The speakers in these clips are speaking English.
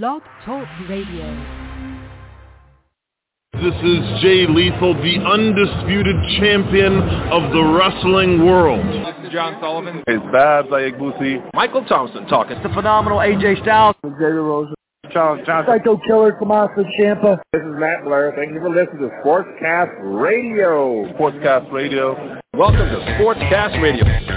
Blog Talk Radio. This is Jay Lethal, the undisputed champion of the wrestling world. This is John Sullivan. It's Babs Ayagbusi. Michael Thompson talking. To the phenomenal AJ Styles. Xavier Rose. Charles Johnson. Psycho Killer Tommaso Ciampa. This is Matt Blair. Thank you for listening to Sportscast Radio. Sportscast Radio. Welcome to Sportscast Radio.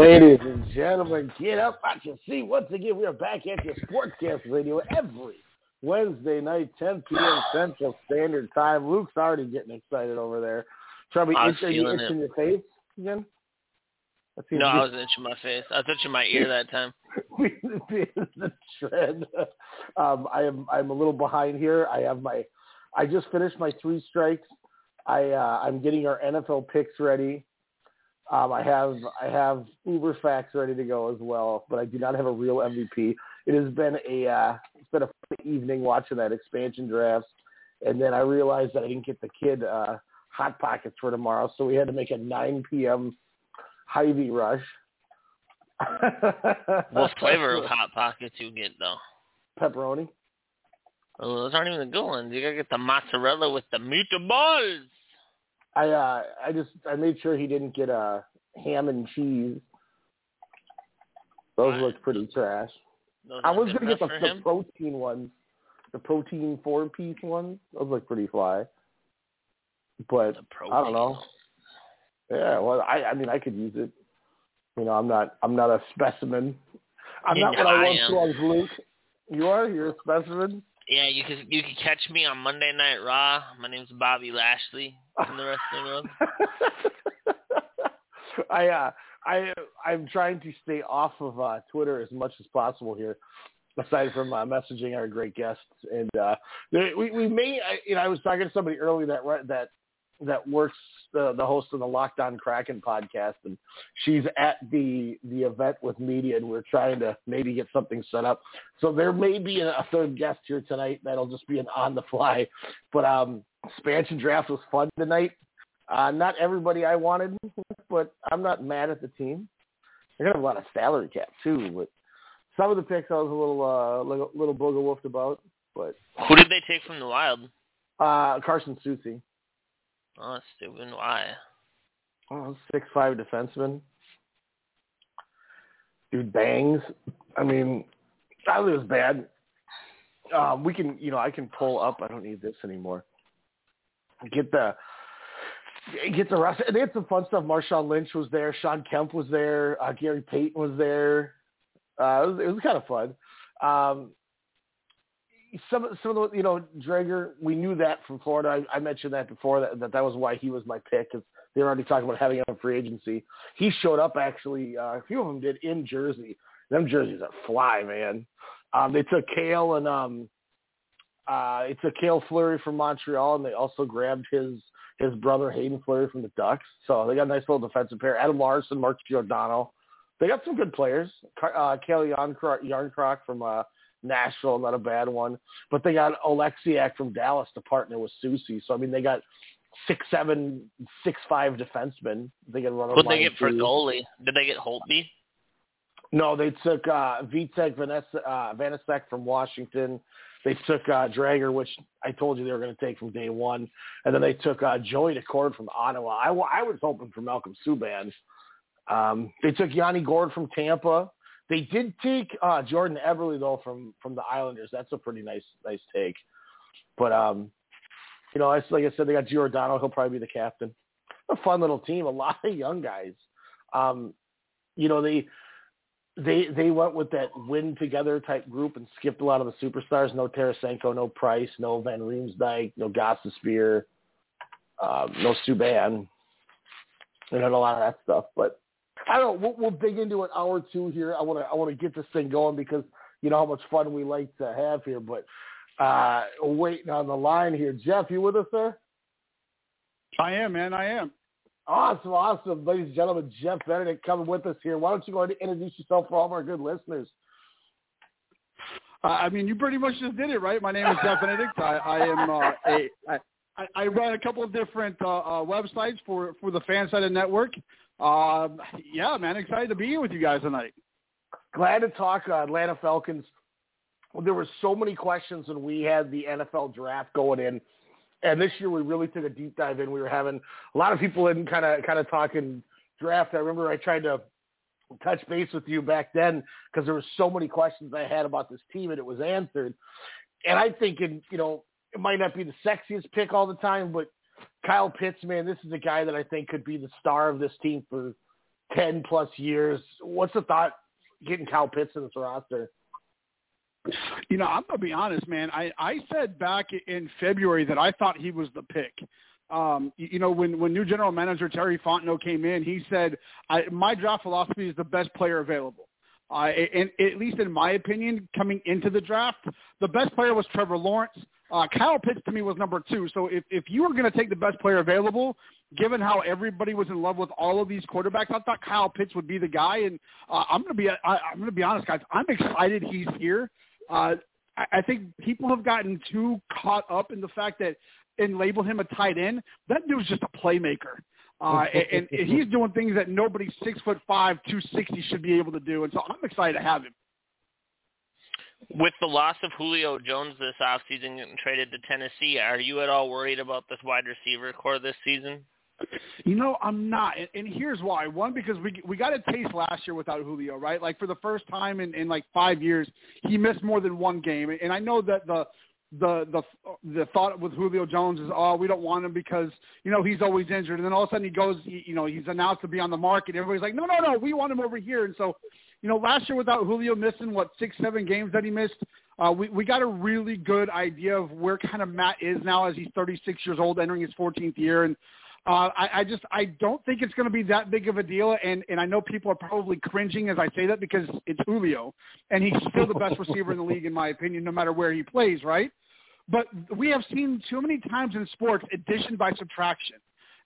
Ladies and gentlemen, get up out your seat. Once again, we are back at your Sportscast Radio every Wednesday night, 10 p.m. Central Standard Time. Luke's already getting excited over there. Chubby, are you itching it. your face again? Let's see if No, I was itching my face. I was itching my ear that time. the trend. Um, I am I'm a little behind here. I have my I just finished my three strikes. I uh, I'm getting our NFL picks ready. Um, I have I have Uber facts ready to go as well, but I do not have a real MVP. It has been a uh, it's been a fun evening watching that expansion drafts, and then I realized that I didn't get the kid uh, hot pockets for tomorrow, so we had to make a 9 p.m. Hy-Vee rush. What flavor of hot pockets you get though? Pepperoni. Oh, those aren't even the good ones. You gotta get the mozzarella with the meatballs. I uh I just I made sure he didn't get a ham and cheese. Those Right. looked pretty trash. Those I was gonna get the, the protein ones, the protein four piece ones. Those look pretty fly. But I don't know. yeah, well, I I mean I could use it. You know, I'm not I'm not a specimen. I'm not what I I once was, Luke. You are. You're a specimen. Yeah, you can you can catch me on Monday Night Raw. My name's Bobby Lashley in the wrestling world. I uh, I I'm trying to stay off of uh, Twitter as much as possible here, aside from uh, messaging our great guests. And uh, we we may I, you know I was talking to somebody earlier that that that works the the host of the Lockdown Kraken podcast, and she's at the the event with media, and we're trying to maybe get something set up. So there may be a, third guest here tonight that'll just be an on the fly. But um, expansion draft was fun tonight. Uh, not everybody I wanted, but I'm not mad at the team. They got a lot of salary cap too, but some of the picks I was a little uh, little, little booger wolfed about. But Who did they take from the Wild? uh, Carson Soucy, Oh, stupid. Why? oh, six five defenseman, dude bangs. I mean, thought was bad. Um, we can, you know, I can pull up. I don't need this anymore. Get the get the rest. They had some fun stuff. Marshawn Lynch was there. Shawn Kemp was there. Uh, Gary Payton was there. Uh, it was, it was kind of fun. Um, some some of the you know Driedger, we knew that from Florida. I, I mentioned that before that, that that was why he was my pick because they were already talking about having him free agency. He showed up actually. Uh, a few of them did in Jersey. Them jerseys are fly, man. Um, they took Kale and um, uh, it took Cale Fleury from Montreal, and they also grabbed his his brother Haydn Fleury from the Ducks. So they got a nice little defensive pair. Adam Larsson, Mark Giordano. They got some good players. Uh, Jarnkrok Jarnkrok from uh, Nashville, not a bad one. But they got Oleksiak from Dallas to partner with Soucy. So I mean, they got six seven, six five defensemen. They can run. Who'd they get for goalie? Did they get Holtby? No, they took uh, Vitek Vanessa, uh, Vanasek from Washington. They took uh, Driedger, which I told you they were going to take from day one, and then they took uh, Joey Daccord from Ottawa. I, I was hoping for Malcolm Subban. Um, they took Yanni Gourde from Tampa. They did take uh, Jordan Eberle though from from the Islanders. That's a pretty nice nice take. But um, you know, it's like I said, they got Giordano. He'll probably be the captain. A fun little team. A lot of young guys. Um, you know, they they they went with that win together type group and skipped a lot of the superstars. No Tarasenko, no Price, no Van Riemsdyk, no Gossespierre, um, no Subban. And a lot of that stuff. But I don't know. We'll, we'll dig into it hour two here. I want to I want to get this thing going because you know how much fun we like to have here. But uh, waiting on the line here, Jeff, you with us, sir? I am, man. I am. Awesome, awesome. Ladies and gentlemen, Jeff Benedict coming with us here. Why don't you go ahead and introduce yourself for all of our good listeners? Uh, I mean, you pretty much just did it, right? My name is Jeff Benedict. I, I am uh, a I, I, I run a couple of different uh, uh, websites for for the Fansided Network. Um, yeah, man, excited to be here with you guys tonight. Glad to talk uh, Atlanta Falcons. Well, there were so many questions when we had the NFL draft going in, and this year we really took a deep dive in. We were having a lot of people in kind of kind of talking draft. I remember I tried to touch base with you back then because there were so many questions I had about this team, and it was answered. And I think thinking, you know, it might not be the sexiest pick all the time, but Kyle Pitts, man, this is a guy that I think could be the star of this team for ten plus years. What's the thought getting Kyle Pitts in this roster? You know, I'm gonna be honest, man. I I said back in February that I thought he was the pick. Um, you, you know, when when new general manager Terry Fontenot came in, he said, I, "My draft philosophy is the best player available." Uh, and at least in my opinion, coming into the draft, the best player was Trevor Lawrence. Uh, Kyle Pitts to me was number two. So if, if you were going to take the best player available, given how everybody was in love with all of these quarterbacks, I thought Kyle Pitts would be the guy. And uh, I'm going to be I, I'm going to be honest, guys. I'm excited he's here. Uh, I, I think people have gotten too caught up in the fact that and label him a tight end. That dude's just a playmaker. Uh, and, and he's doing things that nobody six foot five, two sixty should be able to do. And so I'm excited to have him. With the loss of Julio Jones this offseason getting traded to Tennessee, are you at all worried about this wide receiver core this season? You know, I'm not, and, here's why. One, because we we got a taste last year without Julio, right? Like for the first time in in like five years, he missed more than one game, and I know that the the the the thought with Julio Jones is oh we don't want him because you know he's always injured and then all of a sudden he goes you know he's announced to be on the market everybody's like no no no we want him over here and so you know last year without Julio missing what six seven games that he missed uh, we we got a really good idea of where kind of Matt is now as he's 36 years old entering his 14th year and uh, I, I just I don't think it's going to be that big of a deal, and and I know people are probably cringing as I say that because it's Julio, and he's still the best receiver in the league in my opinion, no matter where he plays, right? But we have seen too many times in sports addition by subtraction.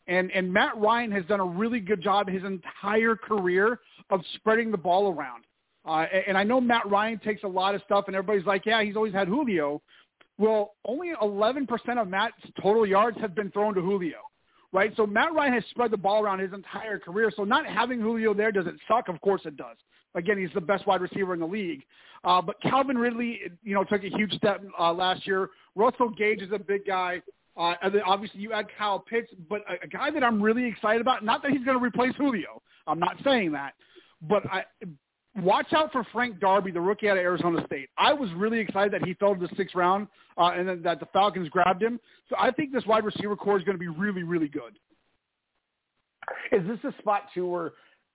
And and Matt Ryan has done a really good job his entire career of spreading the ball around. Uh, and I know Matt Ryan takes a lot of stuff, and everybody's like, yeah, he's always had Julio. Well, only 11% of Matt's total yards have been thrown to Julio right? So Matt Ryan has spread the ball around his entire career. So not having Julio there does it suck? Of course it does. Again, he's the best wide receiver in the league. Uh, but Calvin Ridley, you know, took a huge step uh, last year. Russell Gage is a big guy. Uh, and then obviously you add Kyle Pitts, but a, a guy that I'm really excited about, not that he's going to replace Julio. I'm not saying that. But I, watch out for Frank Darby, the rookie out of Arizona State. I was really excited that he fell to the sixth round uh, and then that the Falcons grabbed him. So I think this wide receiver core is going to be really, really good. Is this a spot too where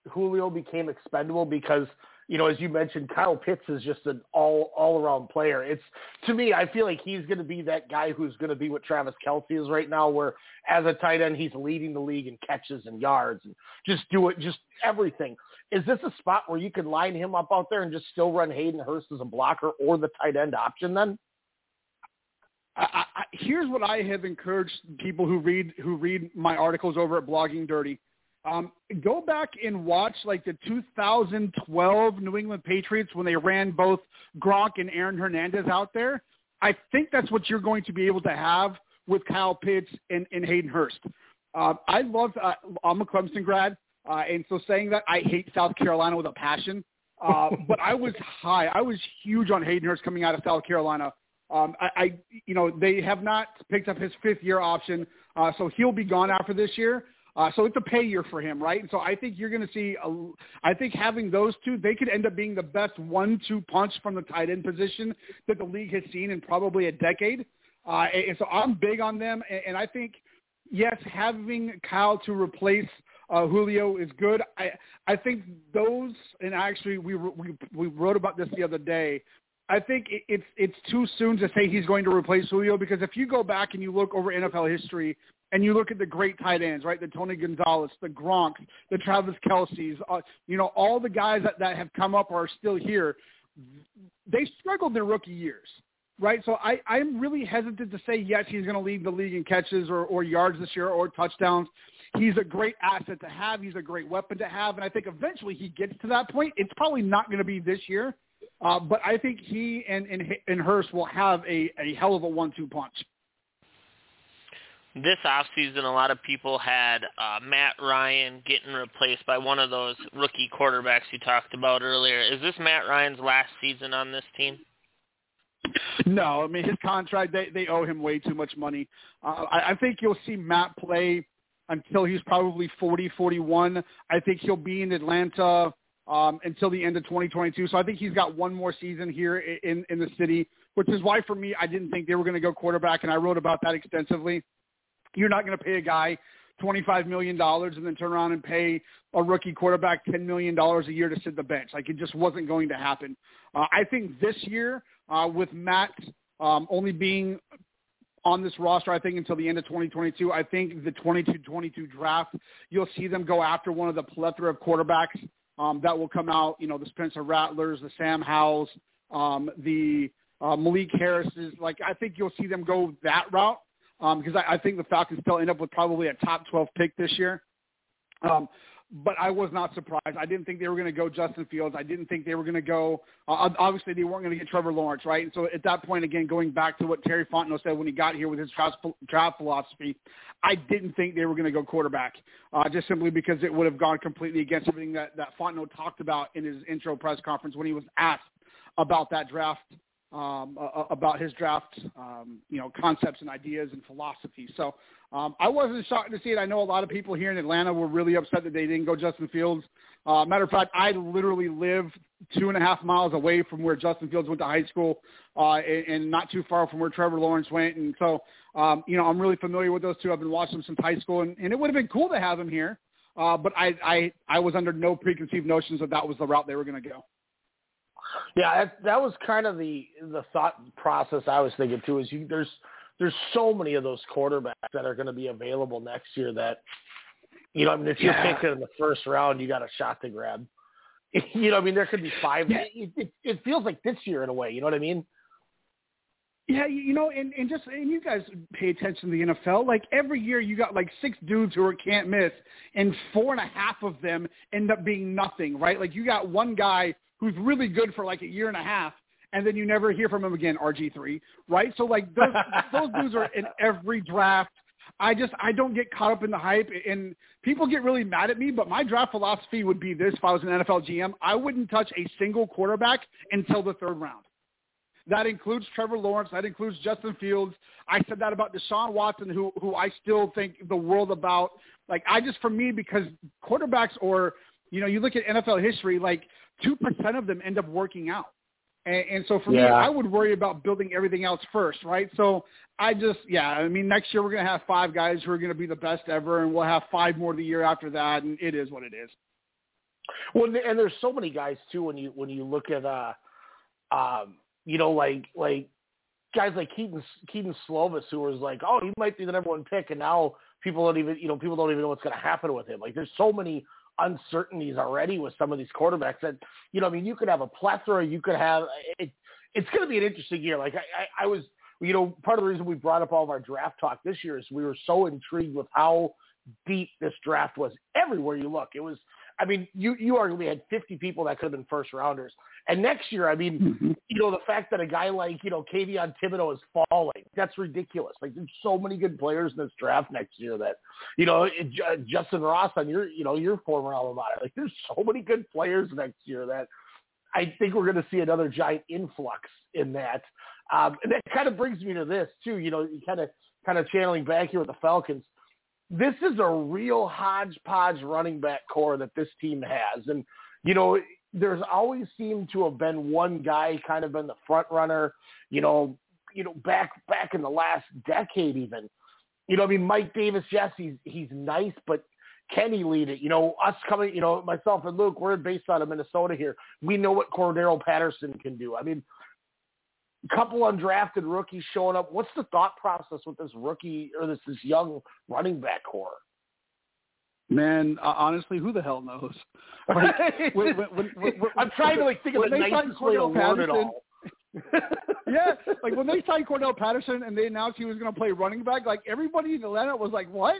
Julio became expendable because you know, as you mentioned, Kyle Pitts is just an all all around player. It's to me, I feel like he's going to be that guy who's going to be what Travis Kelce is right now, where as a tight end he's leading the league in catches and yards and just do it, just everything. Is this a spot where you could line him up out there and just still run Hayden Hurst as a blocker or the tight end option then? I, I, here's what I have encouraged people who read who read my articles over at Blogging Dirty um, go back and watch like the 2012 New England Patriots when they ran both Gronk and Aaron Hernandez out there. I think that's what you're going to be able to have with Kyle Pitts and, and Hayden Hurst. Uh, I love. Uh, I'm a Clemson grad, uh, and so saying that I hate South Carolina with a passion. Uh, but I was high. I was huge on Hayden Hurst coming out of South Carolina. Um, I, I, you know, they have not picked up his fifth year option, uh, so he'll be gone after this year. Uh, so it's a pay year for him, right? And so I think you're going to see. A, I think having those two, they could end up being the best one-two punch from the tight end position that the league has seen in probably a decade. Uh, and so I'm big on them, and, and I think yes, having Kyle to replace uh, Julio is good. I I think those, and actually we we we wrote about this the other day. I think it's it's too soon to say he's going to replace Julio because if you go back and you look over NFL history, and you look at the great tight ends, right? The Tony Gonzalez, the Gronk, the Travis Kelce's, uh, you know, all the guys that, that have come up or are still here. They struggled their rookie years, right? So I, I'm really hesitant to say, yes, he's going to lead the league in catches or, or yards this year or touchdowns. He's a great asset to have. He's a great weapon to have. And I think eventually he gets to that point. It's probably not going to be this year. Uh, but I think he and and, and Hurst will have a, a hell of a one-two punch. This offseason, a lot of people had uh, Matt Ryan getting replaced by one of those rookie quarterbacks you talked about earlier. Is this Matt Ryan's last season on this team? No, I mean his contract they they owe him way too much money. Uh, I, I think you'll see Matt play until he's probably 40, 41. I think he'll be in Atlanta um, until the end of 2022. So I think he's got one more season here in in the city, which is why for me I didn't think they were going to go quarterback, and I wrote about that extensively. You're not going to pay a guy $25 million and then turn around and pay a rookie quarterback $10 million a year to sit the bench. Like it just wasn't going to happen. Uh, I think this year uh, with Matt um, only being on this roster, I think, until the end of 2022. I think the 22-22 draft, you'll see them go after one of the plethora of quarterbacks um, that will come out. You know, the Spencer Rattlers, the Sam Howells, um, the uh, Malik Harris's. Like, I think you'll see them go that route um, because I, I think the Falcons still end up with probably a top 12 pick this year. Um, but I was not surprised. I didn't think they were going to go Justin Fields. I didn't think they were going to go. Uh, obviously, they weren't going to get Trevor Lawrence, right? And so at that point, again, going back to what Terry Fontenot said when he got here with his draft, draft philosophy, I didn't think they were going to go quarterback, uh, just simply because it would have gone completely against everything that that Fontenot talked about in his intro press conference when he was asked about that draft um, about his draft, um, you know, concepts and ideas and philosophy. So um, I wasn't shocked to see it. I know a lot of people here in Atlanta were really upset that they didn't go Justin Fields. Uh, matter of fact, I literally live two and a half miles away from where Justin Fields went to high school, uh, and, and not too far from where Trevor Lawrence went. And so, um, you know, I'm really familiar with those two. I've been watching them since high school, and, and it would have been cool to have him here. Uh, but I, I, I was under no preconceived notions that that was the route they were going to go. Yeah, that, that was kind of the the thought process I was thinking too. Is you there's there's so many of those quarterbacks that are going to be available next year that you know I mean if you're Yeah. picking in the first round, you got a shot to grab. You know, I mean there could be five. Yeah. It, it, it feels like this year in a way. You know what I mean? Yeah, you you know, and, and just and you guys pay attention to the NFL. Like every year, you got like six dudes who are can't miss, and four and a half of them end up being nothing, right? Like you got one guy who's really good for like a year and a half, and then you never hear from him again. RG three, right? So like those those dudes are in every draft. I just I don't get caught up in the hype, and people get really mad at me. But my draft philosophy would be this: if I was an NFL GM, I wouldn't touch a single quarterback until the third round. That includes Trevor Lawrence. That includes Justin Fields. I said that about Deshaun Watson, who who I still think the world about. Like I just for me because quarterbacks or you know you look at NFL history, like two percent of them end up working out. And, and so for me, I would worry about building everything else first, right? So I just, yeah, I mean, next year we're going to have five guys who are going to be the best ever, and we'll have five more the year after that, and it is what it is. Well, and- and there's so many guys too when you when you look at uh, um, you know, like like guys like Kedon Kedon Slovis, who was like, oh, he might be the number one pick, and now people don't even you know people don't even know what's going to happen with him. Like there's so many uncertainties already with some of these quarterbacks that you know, I mean, you could have a plethora, you could have it. It's going to be an interesting year. Like I, I, I was, you know, part of the reason we brought up all of our draft talk this year is we were so intrigued with how deep this draft was. Everywhere you look, it was. I mean, you you arguably had 50 people that could have been first rounders. And next year, I mean, you know, the fact that a guy like, you know, Kayvon Thibodeaux is falling, that's ridiculous. Like, there's so many good players in this draft next year that, you know, J- Justyn Ross on your, you know, your former alma mater. Like, there's so many good players next year that I think we're going to see another giant influx in that. Um, and that kind of brings me to this, too. You know, you kind of, kind of channeling back here with the Falcons this is a real hodgepodge running back core that this team has. And, you know, there's always seemed to have been one guy kind of been the front runner, you know, you know, back back in the last decade even. You know, I mean Mike Davis, yes, he's he's nice, but can he lead it? You know, us coming, you know, myself and Luke, we're based out of Minnesota here. We know what Cordarrelle Patterson can do. I mean, couple undrafted rookies showing up. What's the thought process with this rookie or this this young running back core? Man, uh, honestly, who the hell knows? Like, when- when- when- I'm trying to like think of when the they signed nicest way to Cordell word it Patterson- all. yeah, like when they signed Cordell Patterson and they announced he was going to play running back, like everybody in Atlanta was like, "What?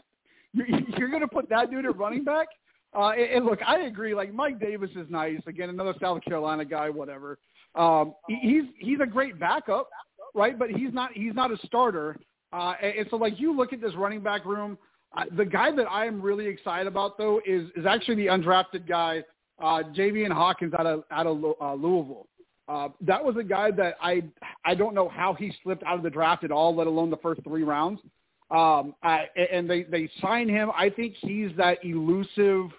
You're, you're going to put that dude at running back?" Uh, and, and look, I agree. Like Mike Davis is nice. Again, another South Carolina guy. Whatever. Um, he's he's a great backup, right? But he's not he's not a starter. Uh, and, so like you look at this running back room. Uh, the guy that I am really excited about though is is actually the undrafted guy, uh, Javian Hawkins out of out of uh, Louisville. Uh, that was a guy that I I don't know how he slipped out of the draft at all, let alone the first three rounds. Um, I, and they they sign him. I think he's that elusive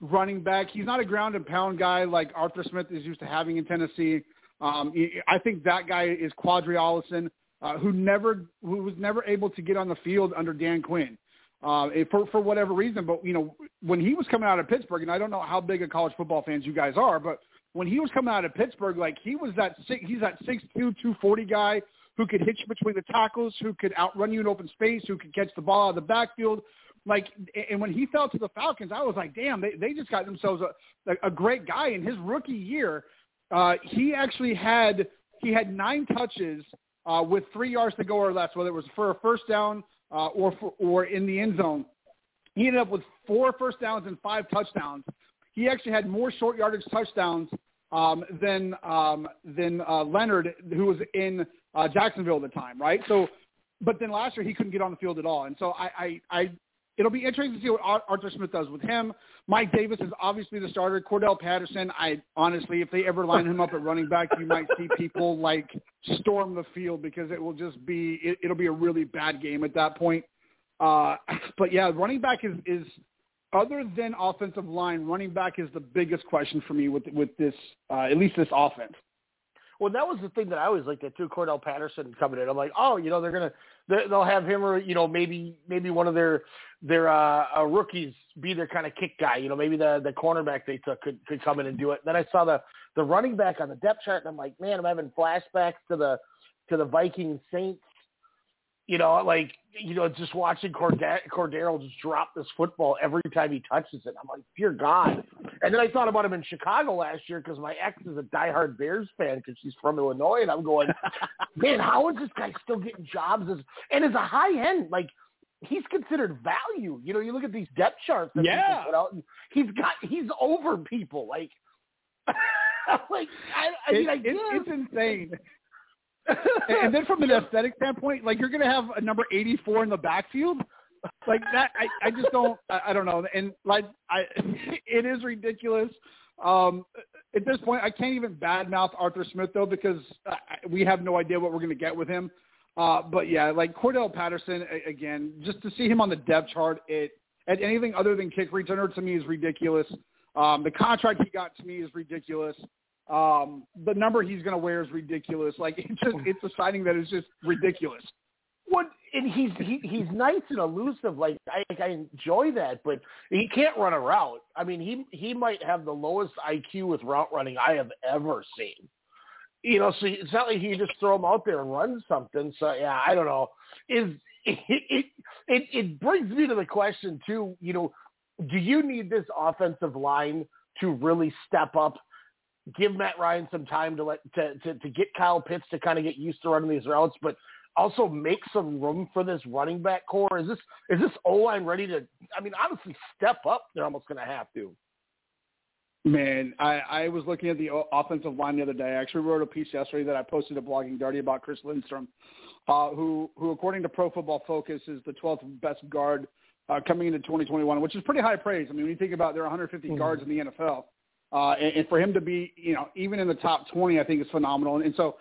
running back. He's not a ground and pound guy like Arthur Smith is used to having in Tennessee. Um, I think that guy is Qadree Ollison, uh, who never who was never able to get on the field under Dan Quinn uh, for for whatever reason. But you know, when he was coming out of Pittsburgh, and I don't know how big of college football fans you guys are, but when he was coming out of Pittsburgh, like he was that six, he's that six two two forty guy who could hit you between the tackles, who could outrun you in open space, who could catch the ball out of the backfield. Like, and when he fell to the Falcons, I was like, damn, they they just got themselves a a great guy. In his rookie year, uh, he actually had he had nine touches uh, with three yards to go or less, whether it was for a first down uh, or for, or in the end zone. He ended up with four first downs and five touchdowns. He actually had more short yardage touchdowns um, than um, than uh, Leonard, who was in uh, Jacksonville at the time, right? So, but then last year he couldn't get on the field at all, and so I, I, I it'll be interesting to see what Arthur Smith does with him. Mike Davis is obviously the starter. Cordell Patterson, I honestly, if they ever line him up at running back, you might see people like storm the field because it will just be it, it'll be a really bad game at that point. Uh, but yeah, running back is is other than offensive line, running back is the biggest question for me with with this uh, at least this offense. Well, that was the thing that I always liked at too. Cordarrelle Patterson coming in, I'm like, oh, you know, they're gonna they'll have him or you know maybe maybe one of their their uh, uh, rookies be their kind of kick guy. You know, maybe the the cornerback they took could could come in and do it. And Then I saw the the running back on the depth chart, and I'm like, man, I'm having flashbacks to the to the Viking Saints you know, like you know, just watching Cordarrelle just drop this football every time he touches it. I'm like, dear God. And then I thought about him in Chicago last year because my ex is a diehard Bears fan because she's from Illinois, and I'm going, man, how is this guy still getting jobs as and as a high end like. He's considered value. You know, you look at these depth charts that yeah. put out. He's got he's over people. Like, like I, I mean, it, I it, it's insane and then from an aesthetic standpoint, like you're going to have a number 84 in the backfield, like that. I, I just don't. I, I don't know. And like I, it is ridiculous. Um, at this point, I can't even badmouth Arthur Smith though because I, we have no idea what we're going to get with him. Uh, but yeah, like Cordell Patterson again, just to see him on the depth chart, it at anything other than kick returner to me is ridiculous. Um, the contract he got to me is ridiculous. Um, the number he's going to wear is ridiculous. Like it's just it's a signing that is just ridiculous. What and he's he, he's nice and elusive. Like I I enjoy that, but he can't run a route. I mean he he might have the lowest IQ with route running I have ever seen. You know, so it's not like he just throw him out there and run something. So yeah, I don't know. Is it it it, it brings me to the question too. You know, do you need this offensive line to really step up give Matt Ryan some time to let to, to, to get Kyle Pitts to kind of get used to running these routes, but also make some room for this running back core? Is this is this O line ready to? I mean, honestly, step up. They're almost going to have to. Man, I, I was looking at the offensive line the other day. I actually wrote a piece yesterday that I posted to Blogging Dirty about Chris Lindstrom, uh, who who according to Pro Football Focus is the 12th best guard uh, coming into 2021, which is pretty high praise. I mean, when you think about there are 150 mm-hmm. guards in the NFL, uh, and, and for him to be, you know, even in the top 20, I think is phenomenal. And, and so,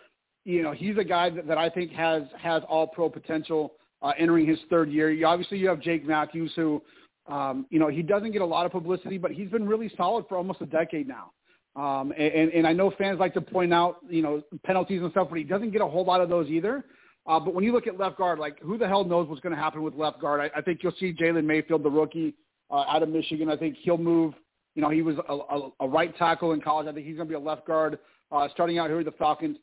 you know, he's a guy that, that I think has has all pro potential uh, entering his third year. You, obviously, you have Jake Matthews, who, um, you know, he doesn't get a lot of publicity, but he's been really solid for almost a decade now. Um, and, and I know fans like to point out, you know, penalties and stuff, but he doesn't get a whole lot of those either. Uh, but when you look at left guard, like who the hell knows what's going to happen with left guard? I, I think you'll see Jalen Mayfield, the rookie uh, out of Michigan. I think he'll move you know, he was a, a, a right tackle in college. I think he's going to be a left guard uh, starting out here with the Falcons.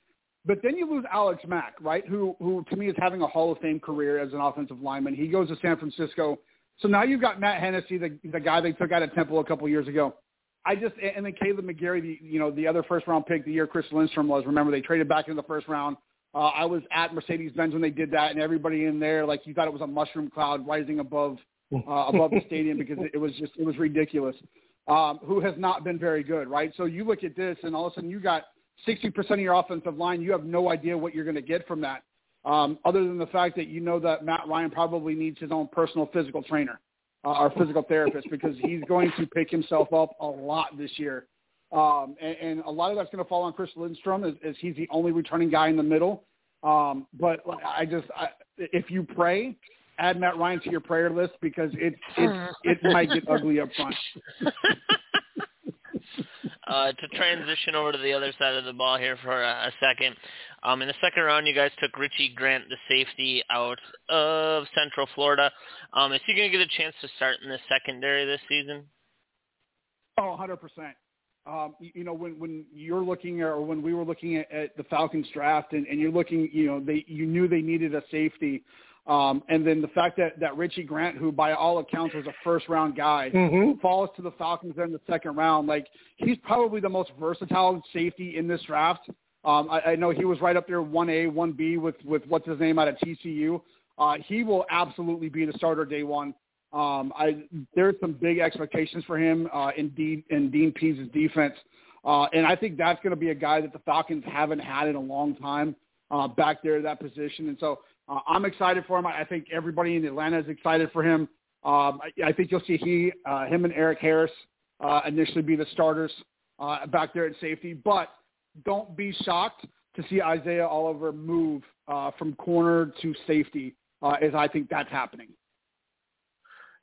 But then you lose Alex Mack, right? Who, who to me is having a Hall of Fame career as an offensive lineman. He goes to San Francisco. So now you've got Matt Hennessy, the, the guy they took out of Temple a couple years ago. I just and then Kaleb McGary, the, you know, the other first round pick the year Chris Lindstrom was. Remember they traded back in the first round. Uh, I was at Mercedes Benz when they did that, and everybody in there like you thought it was a mushroom cloud rising above uh, above the stadium because it was just it was ridiculous. Um, who has not been very good, right? So you look at this, and all of a sudden you got 60% of your offensive line. You have no idea what you're going to get from that, um, other than the fact that you know that Matt Ryan probably needs his own personal physical trainer uh, or physical therapist because he's going to pick himself up a lot this year. Um, and, and a lot of that's going to fall on Chris Lindstrom as, as he's the only returning guy in the middle. Um, but I just, I, if you pray, add Matt Ryan to your prayer list because it it it might get ugly up front. uh, to transition over to the other side of the ball here for a, a second. Um, in the second round, you guys took Richie Grant, the safety, out of Central Florida. Um, is he going to get a chance to start in the secondary this season? Oh, 100%. Um, you, you know, when when you're looking at, or when we were looking at, at the Falcons draft, and, and you're looking, you know, they you knew they needed a safety. Um, and then the fact that, that Richie Grant, who by all accounts was a first round guy, Mhm. falls to the Falcons there in the second round. Like he's probably the most versatile safety in this draft. Um, I, I know he was right up there, one A, one B with with what's his name out of TCU. Uh, he will absolutely be the starter day one. Um, I there's some big expectations for him uh, in Dean in Dean Pees' defense, uh, and I think that's going to be a guy that the Falcons haven't had in a long time uh, back there at that position. And so uh, I'm excited for him. I think everybody in Atlanta is excited for him. Um, I, I think you'll see he, uh, him, and Erik Harris uh, initially be the starters uh, back there at safety. But don't be shocked to see Isaiah Oliver move uh, from corner to safety, uh, as I think that's happening.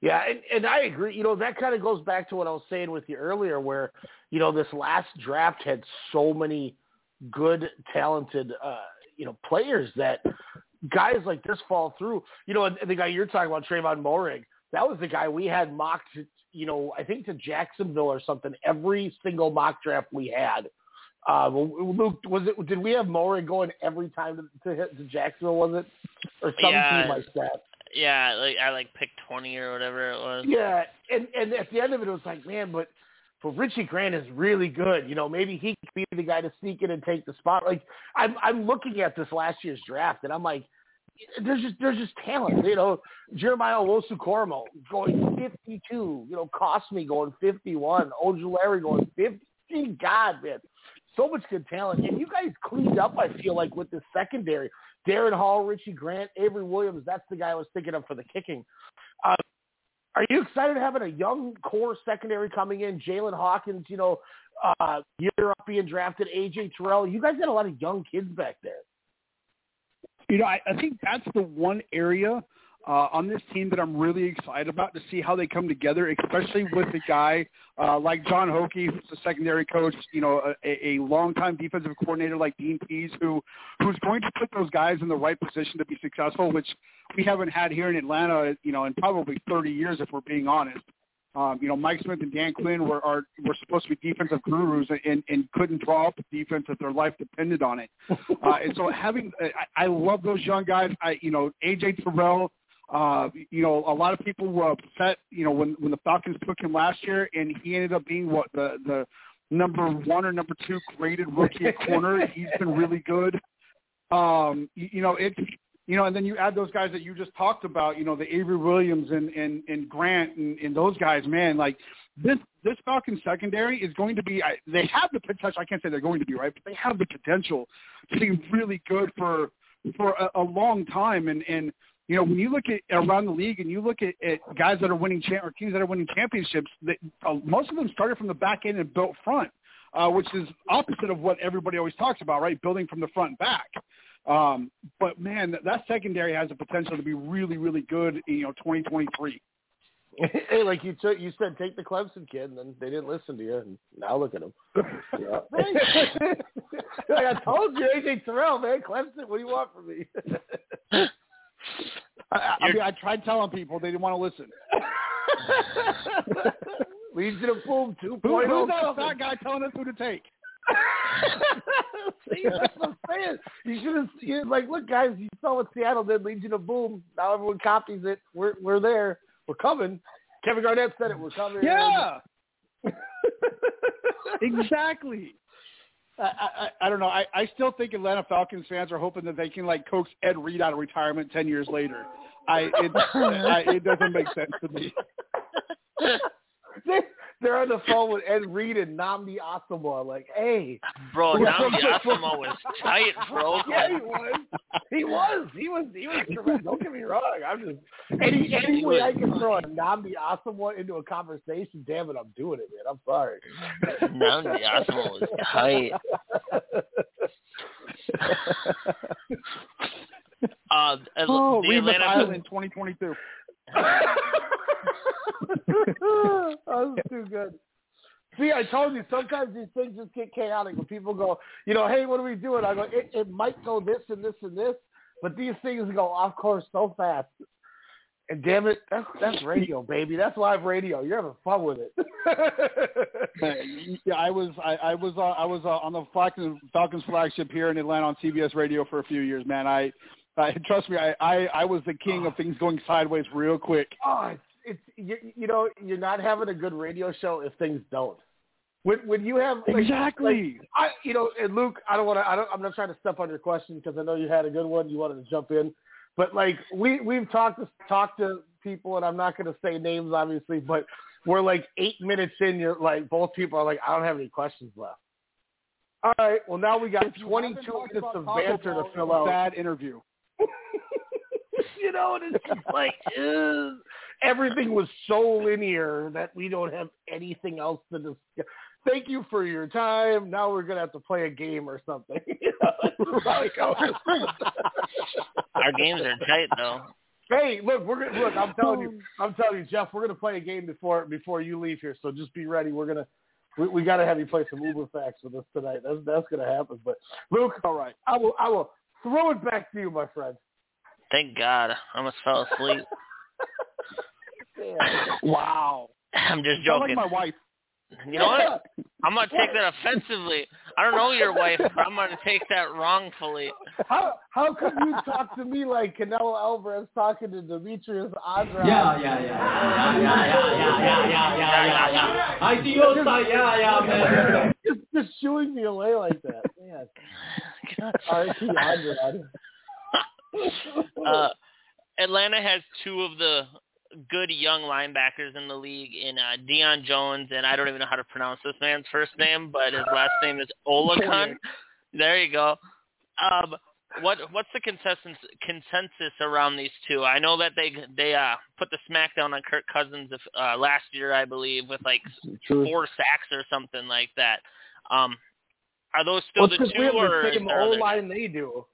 Yeah, and, and I agree. You know, that kind of goes back to what I was saying with you earlier, where you know this last draft had so many good, talented, uh, you know, players that guys like this fall through. You know, and the guy you're talking about, Trevon Moehrig, that was the guy we had mocked. You know, I think to Jacksonville or something. Every single mock draft we had. Uh, Luke, was it? Did we have Moehrig going every time to, to hit to Jacksonville? Was it or some Yeah. team like that? Yeah, like I like picked twenty or whatever it was. Yeah, and and at the end of it, it was like, man, but but Richie Grant is really good. You know, maybe he could be the guy to sneak in and take the spot. Like I'm I'm looking at this last year's draft, and I'm like, there's just there's just talent. You know, Jeremiah Cormo going 52. You know, Cosmi going 51. Ojulari going 50. God, man, so much good talent. And you guys cleaned up. I feel like with the secondary, Darren Hall, Richie Grant, Avery Williams. That's the guy I was thinking of for the kicking. Are you excited having a young core secondary coming in? Jaylinn Hawkins, you know, uh, year up being drafted. AJ Terrell. You guys got a lot of young kids back there. You know, I, I think that's the one area uh, on this team that I'm really excited about to see how they come together, especially with a guy uh, like John Hokey, who's the secondary coach, you know, a, a longtime defensive coordinator like Dean Pees, who who's going to put those guys in the right position to be successful, which we haven't had here in Atlanta, you know, in probably 30 years, if we're being honest. Um, you know, Mike Smith and Dan Quinn were are were supposed to be defensive gurus and, and couldn't draw up a defense if their life depended on it. Uh, and so having, I, I love those young guys. I, you know, AJ Terrell. Uh, you know, a lot of people were upset. You know, when when the Falcons took him last year, and he ended up being what the the number one or number two graded rookie corner. He's been really good. Um, you, you know, it's you know, and then you add those guys that you just talked about, you know, the Avery Williams and and, and Grant and, and those guys, man, like this this Falcons secondary is going to be. I, they have the potential. I can't say they're going to be right, but they have the potential to be really good for for a, a long time. And and you know, when you look at around the league and you look at, at guys that are winning cha- or teams that are winning championships, that uh, most of them started from the back end and built front, uh, which is opposite of what everybody always talks about, right? Building from the front back. Um, but man, that, that secondary has the potential to be really, really good. You know, 2023. hey, like you took, you said take the Clemson kid, and then they didn't listen to you, and now look at him. Yeah. like I told you, AJ Terrell, man, Clemson. What do you want from me? I, I mean, I tried telling people they didn't want to listen. Legion of Boom oh, 2.0. Who, who's that fat guy telling us who to take? See, that's what I'm saying. You should have seen, like, look, guys, you saw what Seattle did, Legion of Boom. Now everyone copies it. We're we're there. We're coming. Kevin Garnett said it. We're coming. Yeah, exactly. I, I, I don't know. I, I still think Atlanta Falcons fans are hoping that they can like coax Ed Reed out of retirement ten years later. I it I, it doesn't make sense to me. they, they're on the phone with Ed Reed and Nnamdi Asomugha. Like, hey, Bro, Nnamdi Asomugha was tight, bro. yeah, he was. He was. He was. He was. Tremendous. Don't get me wrong. I'm just any any way I can throw a Nnamdi Asomugha into a conversation. Damn it, I'm doing it, man. I'm sorry. Nnamdi Asomugha was tight. Uh, Oh, the leave Atlanta island in 2022. that was too good. See, I told you sometimes these things just get chaotic when people go, you know, hey, what are we doing? I go, it, it might go this and this and this, but these things go off course so fast. And damn it, that's that's radio, baby. That's live radio. You're having fun with it. yeah, I was I, I was uh, I was uh, on the Falcons, Falcons flagship here in Atlanta on CBS Radio for a few years, man. I, I trust me, I, I I was the king of things going sideways real quick. oh, it's, you, you know, you're not having a good radio show if things don't. When when you have like, Exactly. like, I you know, and Luke, I don't want to. I don't. I'm not trying to step on your question because I know you had a good one. You wanted to jump in, but like we we've talked to talked to people, and I'm not going to say names obviously, but we're like eight minutes in. You're like both people are like, I don't have any questions left. All right. Well, now we got 22 minutes of banter to fill out. Bad interview. you know, and it's just like ugh. everything was so linear that we don't have anything else to discuss. Thank you for your time. Now we're gonna have to play a game or something. You know, that's how it goes. Our games are tight though. hey, look, we're gonna look. I'm telling you, oh. I'm telling you, Jeff. We're gonna play a game before before you leave here. So just be ready. We're gonna. We, we got to have you play some Uber facts with us tonight. That's that's gonna happen. But Luke, All right. I will I will throw it back to you, my friend. Thank God. I almost fell asleep. Wow. I'm just Sound like joking. my wife. You know what? I'm gonna take that offensively. I don't know your wife, but I'm gonna take that wrongfully. How how could you talk to me like Canelo Alvarez talking to Demetrius Andrade? Yeah, yeah, yeah, yeah, yeah, yeah, yeah, yeah, yeah, yeah, yeah. I see your side. Yeah, yeah, man. just just shooing me away like that. Man. R.I.P. Andrade. Uh, Atlanta has two of the good young linebackers in the league in uh, Deion Jones, and I don't even know how to pronounce this man's first name, but his last name is Oluokun. There you go. Um, what what's the consensus consensus around these two? I know that they they uh put the smackdown on Kirk Cousins if, uh, last year, I believe, with like four sacks or something like that. Um, are those still Well, the two, or the same O line they do.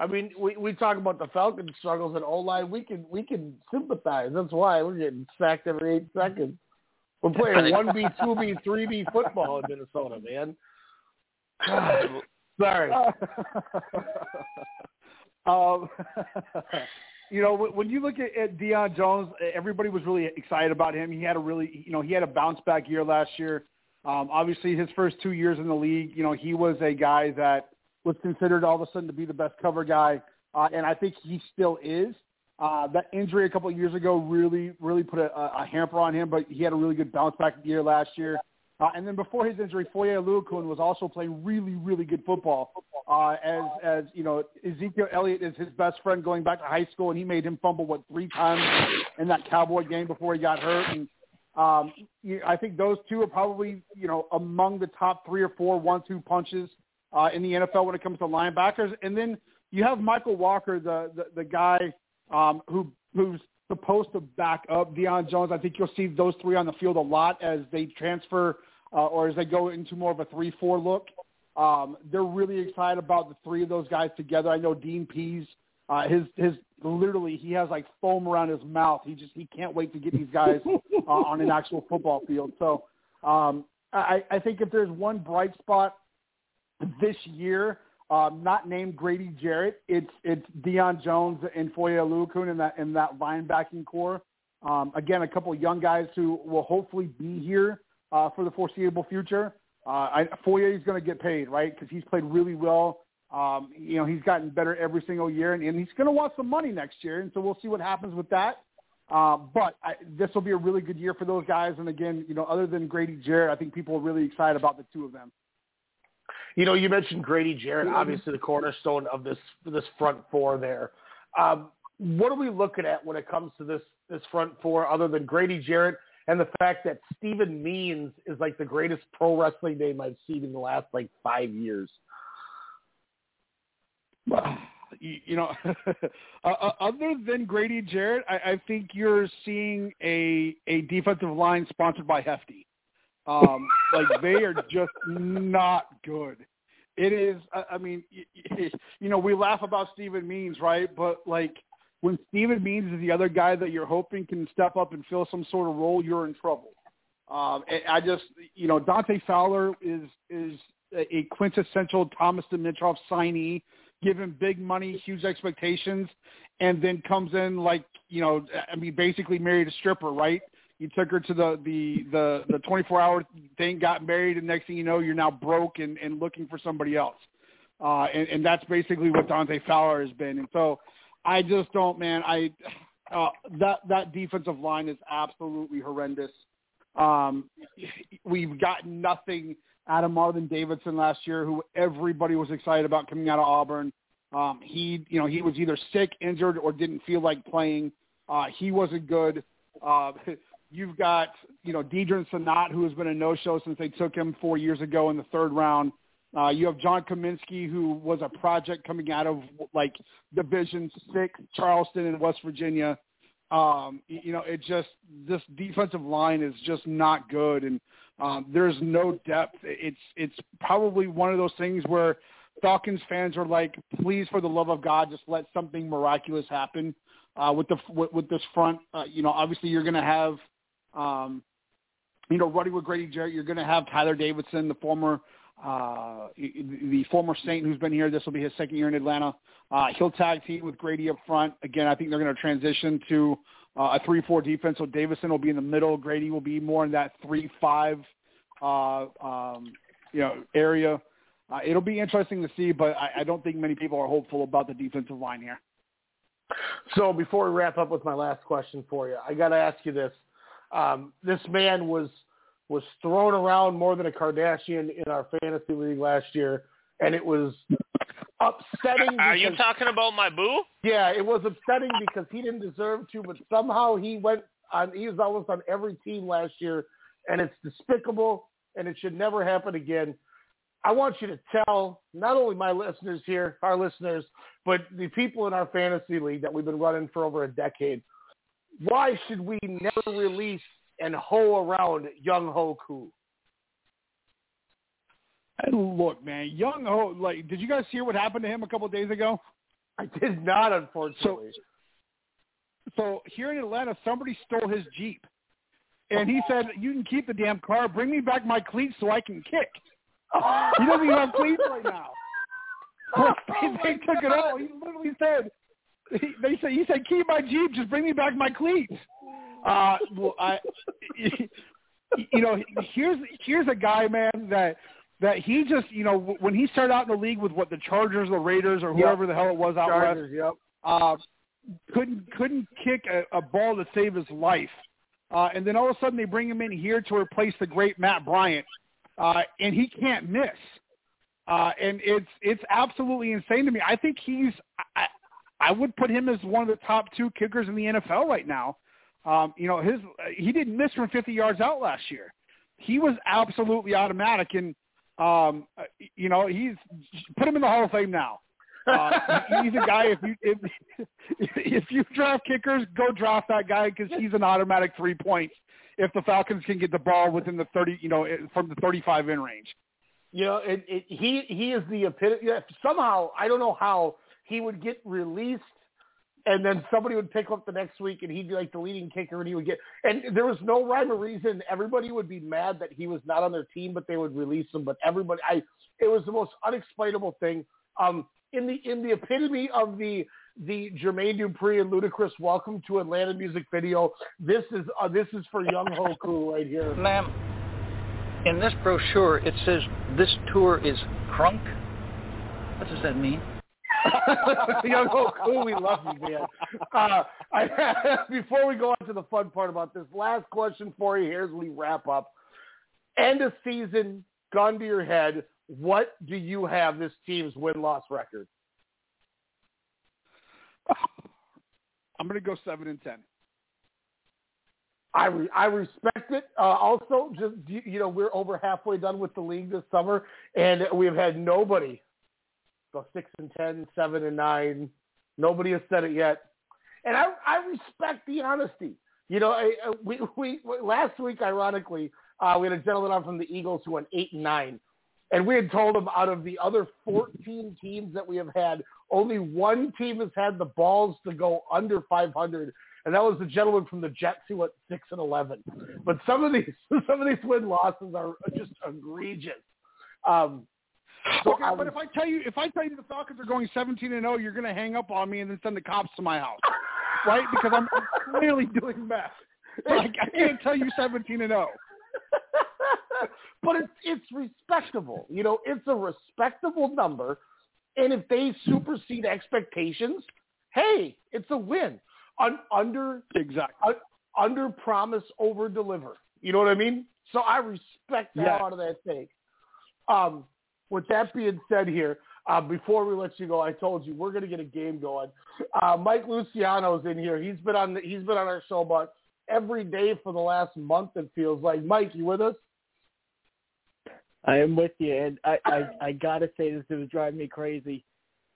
I mean, we we talk about the Falcons' struggles in O line. We can we can sympathize. That's why we're getting sacked every eight seconds. We're playing one B, two B, three B football in Minnesota, man. Sorry. um, you know, when- when you look at, at Deion Jones, everybody was really excited about him. He had a really, you know, he had a bounce back year last year. Um, obviously, his first two years in the league, you know, he was a guy that was considered all of a sudden to be the best cover guy, uh, and I think he still is. Uh, that injury a couple of years ago really, really put a, a hamper on him, but he had a really good bounce back year last year. Uh, and then before his injury, Foye Oluokun was also playing really, really good football. Uh, as as you know, Ezekiel Elliott is his best friend going back to high school, and he made him fumble what three times in that Cowboy game before he got hurt. And um, I think those two are probably you know among the top three or four one-two punches uh, in the NFL when it comes to linebackers. And then you have Mykal Walker, the the, the guy um, who who's supposed to back up Deion Jones. I think you'll see those three on the field a lot as they transfer uh, or as they go into more of a three-four look. Um, they're really excited about the three of those guys together. I know Dean Pees, uh, his his literally he has like foam around his mouth. He just he can't wait to get these guys uh, on an actual football field. So um, I, I think if there's one bright spot this year, um, not named Grady Jarrett, it's it's Deion Jones and Foye Oluokun in that in that linebacking core. Um, again, a couple of young guys who will hopefully be here uh, for the foreseeable future. Uh, Foye is going to get paid, right? Because he's played really well. Um, you know, he's gotten better every single year, and, and he's going to want some money next year. And so we'll see what happens with that. Uh, but I, this will be a really good year for those guys. And again, you know, other than Grady Jarrett, I think people are really excited about the two of them. You know, you mentioned Grady Jarrett, obviously the cornerstone of this this front four there. Um, what are we looking at when it comes to this this front four, other than Grady Jarrett and the fact that Steven Means is like the greatest pro wrestling name I've seen in the last like five years? Well, you, you know, uh, other than Grady Jarrett, I, I think you're seeing a a defensive line sponsored by Hefty. Um, like they are just not good. It is. I mean, you know, we laugh about Steven Means, right? But like when Steven Means is the other guy that you're hoping can step up and fill some sort of role, you're in trouble. Um, I just, you know, Dante Fowler is is a quintessential Thomas Dimitroff signee, given big money, huge expectations, and then comes in like, you know, I mean, basically married a stripper, right? You took her to the the the the 24 hour thing, got married, and next thing you know, you're now broke and and looking for somebody else. Uh, and, and that's basically what Dante Fowler has been. And so I just don't, man. I uh, that that defensive line is absolutely horrendous. Um, we've got nothing out of Marlon Davidson last year, who everybody was excited about coming out of Auburn. Um, he, you know, he was either sick, injured, or didn't feel like playing. Uh, he wasn't good. Uh, you've got, you know, Deadrin Senat, who has been a no-show since they took him four years ago in the third round. Uh, you have John Cominsky, who was a project coming out of like Division Six, Charleston in West Virginia. Um, you know, it just this defensive line is just not good, and um, there's no depth. It's it's probably one of those things where Falcons fans are like, please, for the love of God, just let something miraculous happen uh, with the with, with this front. Uh, you know, obviously you're going to have, um, you know, running with Grady Jarrett. You're going to have Tyeler Davison, the former uh, the former Saint who's been here. This will be his second year in Atlanta. Uh, he'll tag team with Grady up front. Again, I think they're going to transition to uh, a three-four defense. So Davison will be in the middle. Grady will be more in that three-five, uh, um, you know, area. Uh, it'll be interesting to see, but I, I don't think many people are hopeful about the defensive line here. So before we wrap up with my last question for you, I got to ask you this: um, This man was was thrown around more than a Kardashian in our fantasy league last year, and it was upsetting. Are because, you talking about my boo? Yeah, it was upsetting because he didn't deserve to, but somehow he went on. He was almost on every team last year, and it's despicable, and it should never happen again. I want you to tell not only my listeners here, our listeners, but the people in our fantasy league that we've been running for over a decade, why should we never release and hoe around Younghoe Koo. And look, man, Younghoe, like, did you guys hear what happened to him a couple of days ago? I did not, unfortunately. So, so here in Atlanta, somebody stole his Jeep. And he said, you can keep the damn car. Bring me back my cleats so I can kick. he doesn't even have cleats right now. Oh, they, they took it all. He literally said, he, they said, he said, keep my Jeep. Just bring me back my cleats. Uh, well, I, you know, here's here's a guy, man, that that he just, you know, when he started out in the league with what the Chargers, the Raiders, or whoever yep. the hell it was out Chargers, west, yep. uh, couldn't couldn't kick a, a ball to save his life. Uh, and then all of a sudden they bring him in here to replace the great Matt Bryant, uh, and he can't miss. Uh, and it's it's absolutely insane to me. I think he's I, I would put him as one of the top two kickers in the NFL right now. Um, you know, his he didn't miss from 50 yards out last year. He was absolutely automatic, and um, you know, he's put him in the Hall of Fame now. Uh, he's a guy. If you if, if you draft kickers, go draft that guy because he's an automatic three points. If the Falcons can get the ball within the 30, you know, from the 35 in range. You know, it, it, he he is the epitome. Somehow, I don't know how he would get released and then somebody would pick up the next week and he'd be like the leading kicker and he would get and there was no rhyme or reason. Everybody would be mad that he was not on their team but they would release him but everybody i it was the most unexplainable thing. Um in the in the epitome of the the Jermaine Dupri and Ludacris welcome to Atlanta music video. This is uh, this is for Younghoe Koo right here. Ma'am in this brochure it says this tour is crunk. What does that mean Younghoe Koo, we love you, man. Uh, I, before we go on to the fun part about this, last question for you here as we wrap up. End of season, gun to your head. What do you have this team's win-loss record? I'm going to go seven and ten. I re- I respect it. Uh, also, just you you know, we're over halfway done with the league this summer, and we've had nobody go six and ten, seven and nine. Nobody has said it yet, and I I respect the honesty. You know, I, I- we we last week, ironically, uh, we had a gentleman on from the Eagles who went eight and nine, and we had told him out of the other 14 teams that we have had, only one team has had the balls to go under 500, and that was the gentleman from the Jets who went six and 11. But some of these some of these win losses are just egregious. Um, so okay, but if I tell you if I tell you the Falcons are going 17 and 0, you're going to hang up on me and then send the cops to my house, right? Because I'm, clearly doing meth. Like I, can't tell you 17 and oh. 0. but it's it's respectable. You know, it's a respectable number, and if they supersede expectations, hey, it's a win. Un, under Exactly. un, under promise, over deliver. You know what I mean? So I respect the Yeah. out of that take. Um, with that being said, here uh, before we let you go, I told you we're going to get a game going. Uh, Mike Luciano's in here. He's been on the, he's been on our show about every day for the last month. It feels like. Mike, you with us? I am with you, and I, I, I gotta say this. It was driving me crazy.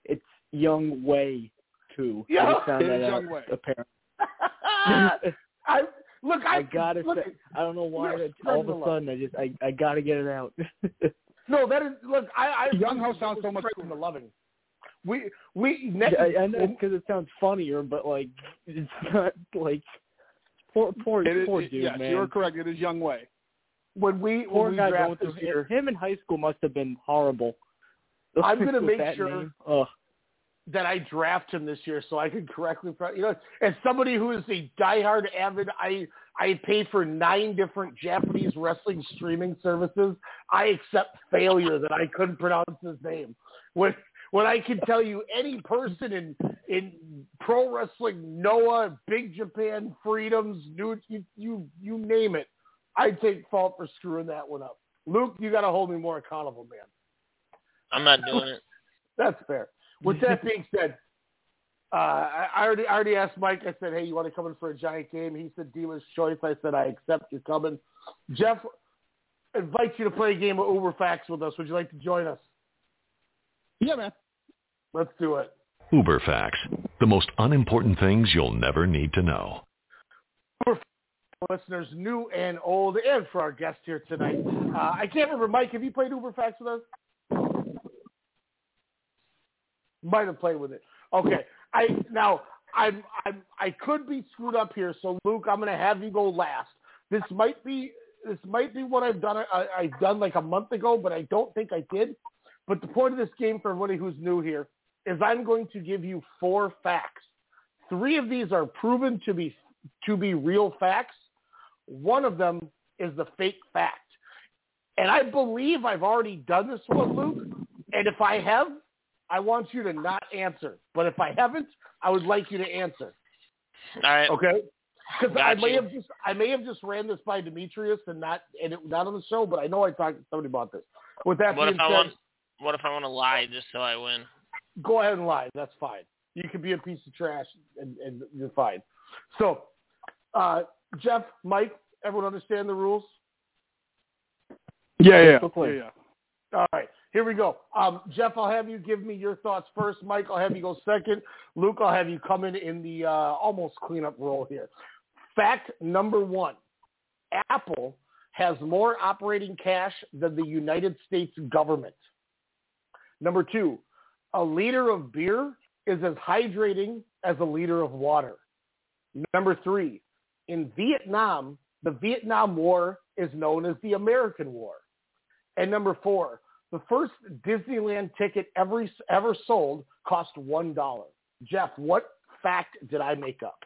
It's Young Way too. Yeah, I found it out. Young. Apparently, I look. I, I gotta look, say, I don't know why. all of a sudden, I just, I, I gotta get it out. No, that is look. I, I Younghoe sounds so much spreading cooler. the loving. We we ne- I, I know because it sounds funnier, but like, it's not like poor, poor, It is, poor it- dude, yes, man. you're correct. It is Young Way. when we poor when we guy draft going through this year, him in high school must have been horrible. I'm gonna make sure- name. Ugh. That I draft him this year so I can correctly, you know, as somebody who is a diehard avid, I I pay for nine different Japanese wrestling streaming services. I accept failure that I couldn't pronounce his name. When when I can tell you any person in in pro wrestling, Noah, Big Japan, Freedoms, New you you, you name it, I take fault for screwing that one up. Luke, you got to hold me more accountable, man. I'm not doing it. That's fair. With that being said, uh, I, I already I already asked Mike. I said, "Hey, you want to come in for a giant game?" He said, "Dealer's choice." I said, "I accept you coming." Jeff invites you to play a game of Uber Facts with us. Would you like to join us? Yeah, man. Let's do it. Uberfax, the most unimportant things you'll never need to know. Listeners, new and old, and for our guest here tonight. Uh, I can't remember, Mike. Have you played Uber Facts with us? Might have played with it. Okay. I now I'm I'm I could be screwed up here, so Luke, I'm going to have you go last. This might be this might be what I've done I, I've done like a month ago, but I don't think I did. But the point of this game for everybody who's new here is I'm going to give you four facts. Three of these are proven to be to be real facts. One of them is the fake fact. And I believe I've already done this one, Luke. And if I have, I want you to not answer. But if I haven't, I would like you to answer. All right. Okay? Because I may you. have just I may have just ran this by Demetrius and not and it, not on the show, but I know I talked to somebody about this. With that What being if I said, want? What if I want to lie just so I win? go ahead and lie. That's fine. You can be a piece of trash and, and you're fine. So, uh, Jeff, Mike, everyone understand the rules? Yeah, yeah, yeah, yeah. All right, here we go. Um, Jeff, I'll have you give me your thoughts first. Mike, I'll have you go second. Luke, I'll have you come in in the uh, almost cleanup role here. Fact number one: Apple has more operating cash than the United States government. Number two: A liter of beer is as hydrating as a liter of water. Number three: In Vietnam, the Vietnam War is known as the American War. And number four, the first Disneyland ticket ever ever sold cost one dollar. Jeff, what fact did I make up?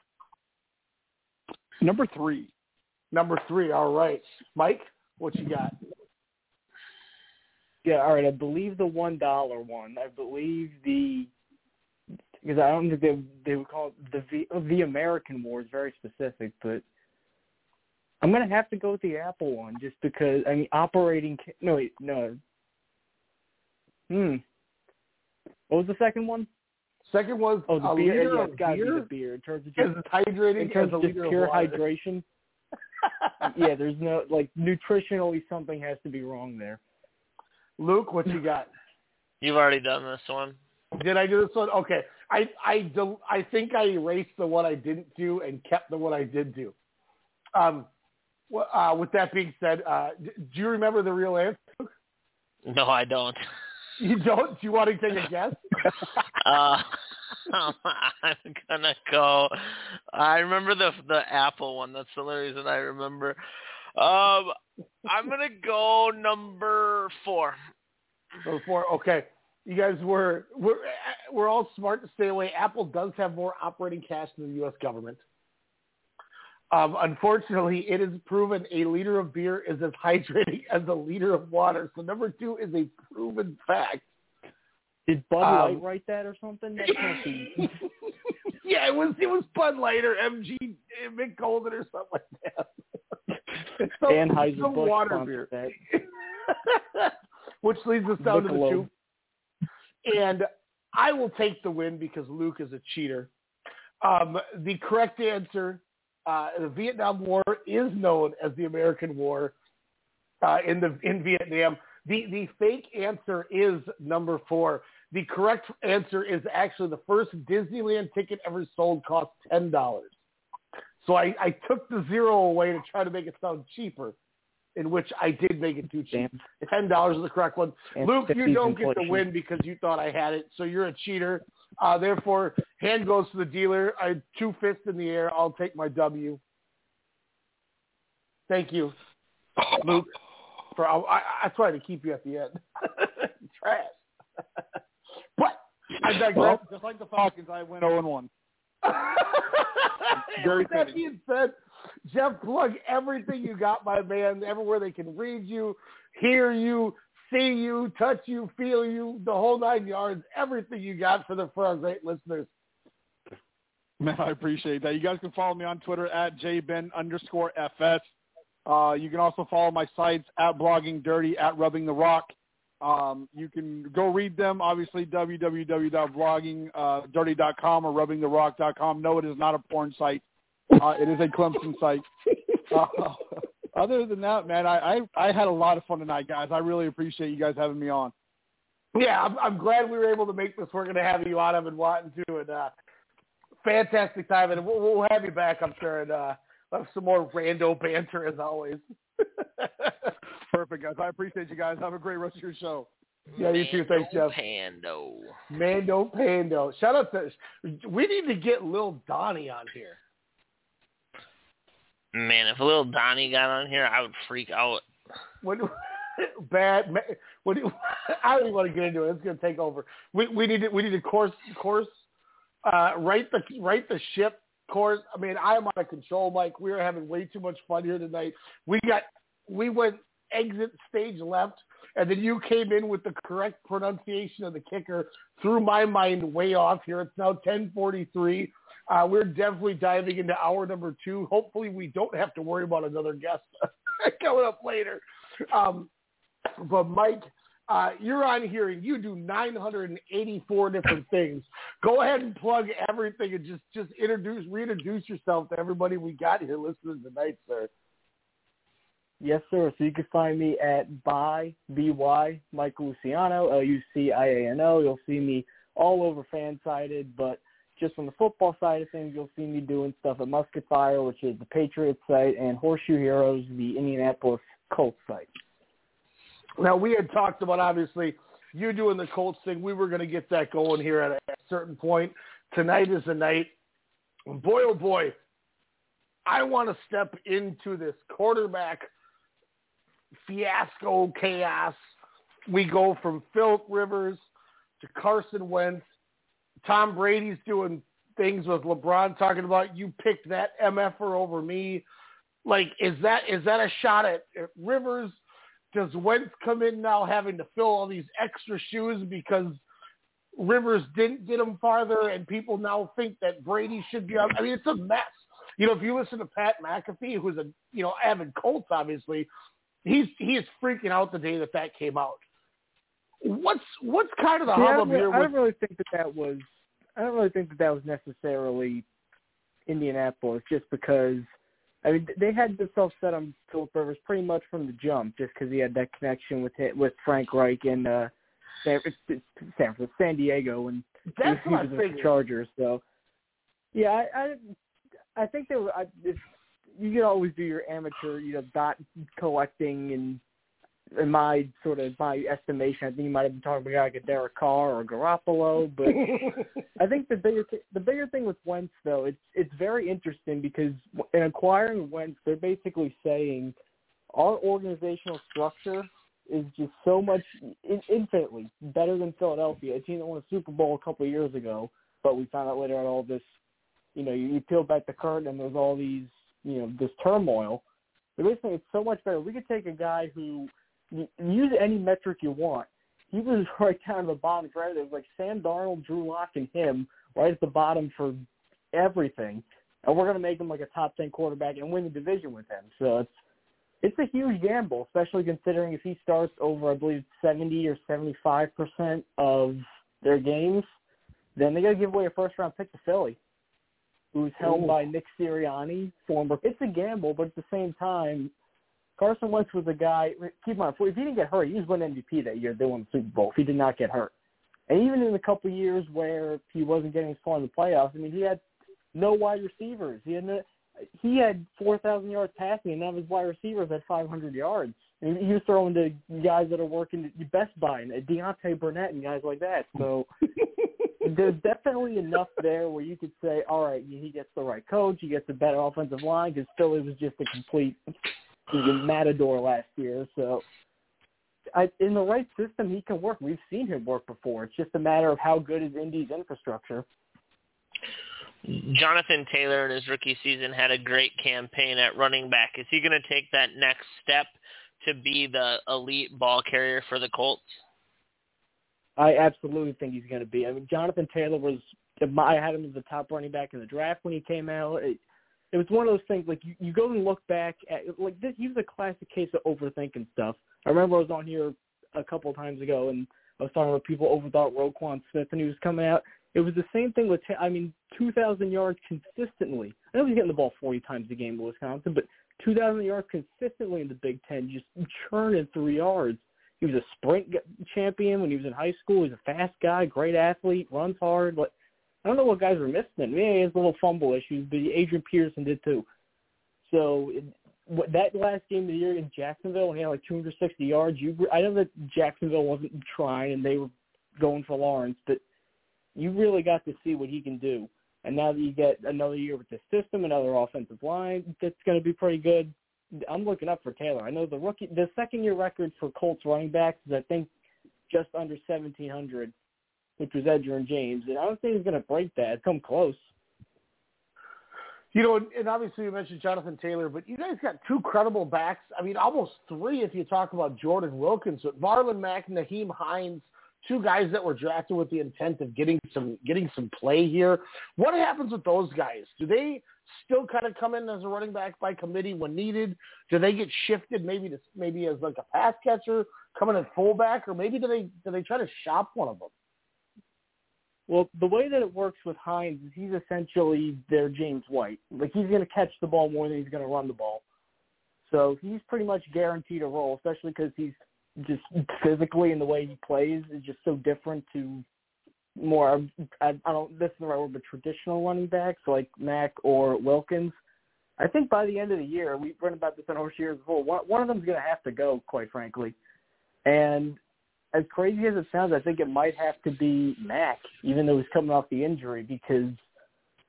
Number three. Number three. All right, Mike, what you got? Yeah, all right. I believe the one dollar one. I believe the because I don't think they they would call it the V, uh, the American War is very specific, but I'm gonna have to go with the Apple one just because I mean operating. No, wait, no. Hmm. What was the second one? Second was Oh, the a beer. liter Yeah, of it's got to be the beer in terms of just, hydrating in terms of just pure of hydration. yeah, there's no like nutritionally something has to be wrong there. Luke, what you got? You've already done this one. Did I do this one? Okay. I I del- I think I erased the one I didn't do and kept the one I did do. Um, well, uh, with that being said, uh, d- do you remember the real answer? No, I don't. You don't? Do you want to take a guess? Uh, I'm gonna go. I remember the the Apple one. That's the only reason I remember. Um, I'm gonna go number four. Number four. Okay. You guys were we're we're all smart to stay away. Apple does have more operating cash than the U.S. government. Um, unfortunately, it is proven a liter of beer is as hydrating as a liter of water. So number two is a proven fact. Did Bud Um, Light write that or something? That can't be. yeah, it was it was Bud Light or MG uh, Mick Golden or something like that. some, Anheuser Busch water beer. that. Which leads us down to the two. And I will take the win because Luke is a cheater. Um, the correct answer, uh, the Vietnam War is known as the American War uh, in the in Vietnam. The the fake answer is number four. The correct answer is actually the first Disneyland ticket ever sold cost ten dollars. So I, I took the zero away to try to make it sound cheaper, in which I did make it too cheap. Ten dollars is the correct one. And Luke, you don't get the win because you thought I had it, so you're a cheater. Uh, therefore, hand goes to the dealer. I two fists in the air. I'll take my W. Thank you, Luke. For I, I, I tried to keep you at the end. Trash. but I digress. Well, just like the Falcons, I went 0 1. Very With that being said, Jeff, plug everything you got, my man. Everywhere they can read you, hear you, see you, touch you, feel you, the whole nine yards. Everything you got for the for our great listeners. Man, I appreciate that. You guys can follow me on Twitter at jben underscore fs. Uh, you can also follow my sites at blogging dirty at rubbing the rock. Um, you can go read them. Obviously, www.bloggingdirty.com or rubbingtherock.com. No, it is not a porn site. Uh, it is a Clemson site. Uh, other than that, man, I, I I had a lot of fun tonight, guys. I really appreciate you guys having me on. Yeah, I'm, I'm glad we were able to make this. We're going to have you on. I've been wanting to, and uh, fantastic time. And we'll, we'll have you back, I'm sure, and uh, we'll have some more rando banter as always. Perfect, guys. I appreciate you guys. Have a great rest of your show. Yeah, you too. Thanks, Jeff. Pando. Mando Pando. Shout out to. We need to get Lil Donnie on here. Man, if a little Donnie got on here, I would freak out. When bad, ma- when I don't even want to get into it. It's going to take over. We we need to we need to course course. Uh, write the write the ship course. I mean, I am out of control, Mike. We are having way too much fun here tonight. We got we went exit stage left, and then you came in with the correct pronunciation of the kicker. Threw my mind way off here. It's now ten forty three. Uh, we're definitely diving into hour number two. Hopefully, we don't have to worry about another guest coming up later. Um, but Mike, uh, you're on here and you do 984 different things. Go ahead and plug everything and just just introduce reintroduce yourself to everybody we got here listening tonight, sir. Yes, sir. So you can find me at by by Mike Luciano L U C I A N O. You'll see me all over Fansided, but just on the football side of things, you'll see me doing stuff at Musket Fire, which is the Patriots site, and Horseshoe Heroes, the Indianapolis Colts site. Now we had talked about obviously you doing the Colts thing. We were going to get that going here at a certain point. Tonight is the night. Boy, oh boy, I want to step into this quarterback fiasco chaos. We go from Philip Rivers to Carson Wentz. Tom Brady's doing things with LeBron talking about you picked that MFer over me. Like, is that is that a shot at, at Rivers? Does Wentz come in now having to fill all these extra shoes because Rivers didn't get him farther, and people now think that Brady should be on? I mean, it's a mess. You know, if you listen to Pat McAfee, who's a you know avid Colts, obviously, he's he is freaking out the day that that came out. What's what's kind of the See, I, hubbub don't, here? I With, don't really think that that was. I don't really think that that was necessarily Indianapolis, just because I mean they had themselves set on Philip Rivers pretty much from the jump, just because he had that connection with it, with Frank Reich and uh, San, San, San Diego and That's he what was with the Chargers. So yeah, I I, I think they were. I, you can always do your amateur, you know, dot collecting and in my sort of my estimation, I think you might have been talking about like a Derek Carr or Garoppolo, but I think the bigger th- the bigger thing with Wentz though, it's it's very interesting because in acquiring Wentz, they're basically saying our organizational structure is just so much in- infinitely better than Philadelphia, a team that won a Super Bowl a couple of years ago. But we found out later on all this, you know, you, you peel back the curtain and there's all these, you know, this turmoil. But basically, it's so much better. We could take a guy who use any metric you want. He was right down at the bottom for everything. It was like Sam Darnold, Drew Lock, and him right at the bottom for everything. And we're going to make him like a top ten quarterback and win the division with him. So it's it's a huge gamble, especially considering if he starts over, I believe, seventy or seventy-five percent of their games, then they got to give away a first-round pick to Philly, who's held Ooh. by Nick Sirianni, former. It's a gamble, but at the same time, Carson Wentz was a guy. Keep in mind, if he didn't get hurt, he was winning MVP that year. They won the Super Bowl. If he did not get hurt, and even in the couple years where he wasn't getting as far in the playoffs, I mean, he had no wide receivers. He had no, he had four thousand yards passing, and none of his wide receivers had five hundred yards. And he was throwing to guys that are working at Best Buy and Deontay Burnett and guys like that. So there's definitely enough there where you could say, all right, he gets the right coach, he gets a better offensive line because Philly was just a complete matador last year. So I, in the right system, he can work. We've seen him work before. It's just a matter of how good is Indy's infrastructure. Jonathan Taylor in his rookie season had a great campaign at running back. Is he going to take that next step to be the elite ball carrier for the Colts? I absolutely think he's going to be. I mean, Jonathan Taylor was. I had him as the top running back in the draft when he came out. It, it was one of those things like you, you go and look back at like this. He was a classic case of overthinking stuff. I remember I was on here a couple of times ago and I was talking about people overthought Roquan Smith and he was coming out. It was the same thing with I mean, 2,000 yards consistently. I know he's getting the ball 40 times a game in Wisconsin, but 2,000 yards consistently in the Big Ten, just churning through yards. He was a sprint champion when he was in high school. He's a fast guy, great athlete, runs hard. But I don't know what guys were missing him. Yeah, he has little fumble issues, but Adrian Peterson did too. So it, what, that last game of the year in Jacksonville, when he had like 260 yards, you I know that Jacksonville wasn't trying and they were going for Lawrence, but you really got to see what he can do. And now that you get another year with this system, another offensive line that's going to be pretty good, I'm looking up for Taylor. I know the rookie, the second year record for Colts running backs is I think just under 1,700, which was Edgerrin James, and I don't think he's going to break that. Come close. You know, and- and obviously you mentioned Jonathan Taylor, but you guys got two credible backs. I mean, almost three if you talk about Jordan Wilkins, but Marlon Mack, Nyheim Hines, two guys that were drafted with the intent of getting some getting some play here. What happens with those guys? Do they still kind of come in as a running back by committee when needed? Do they get shifted maybe to maybe as like a pass catcher, coming at fullback, or maybe do they do they try to shop one of them? Well, the way that it works with Hines is he's essentially their James White. Like he's going to catch the ball more than he's going to run the ball. So he's pretty much guaranteed a role, especially because he's just physically and the way he plays is just so different to more. I, I don't. This is the right word, but traditional running backs like Mack or Wilkins. I think by the end of the year, we've run about this on Horse years before. One, one of them's going to have to go, quite frankly. And as crazy as it sounds, I think it might have to be Mack, even though he's coming off the injury, because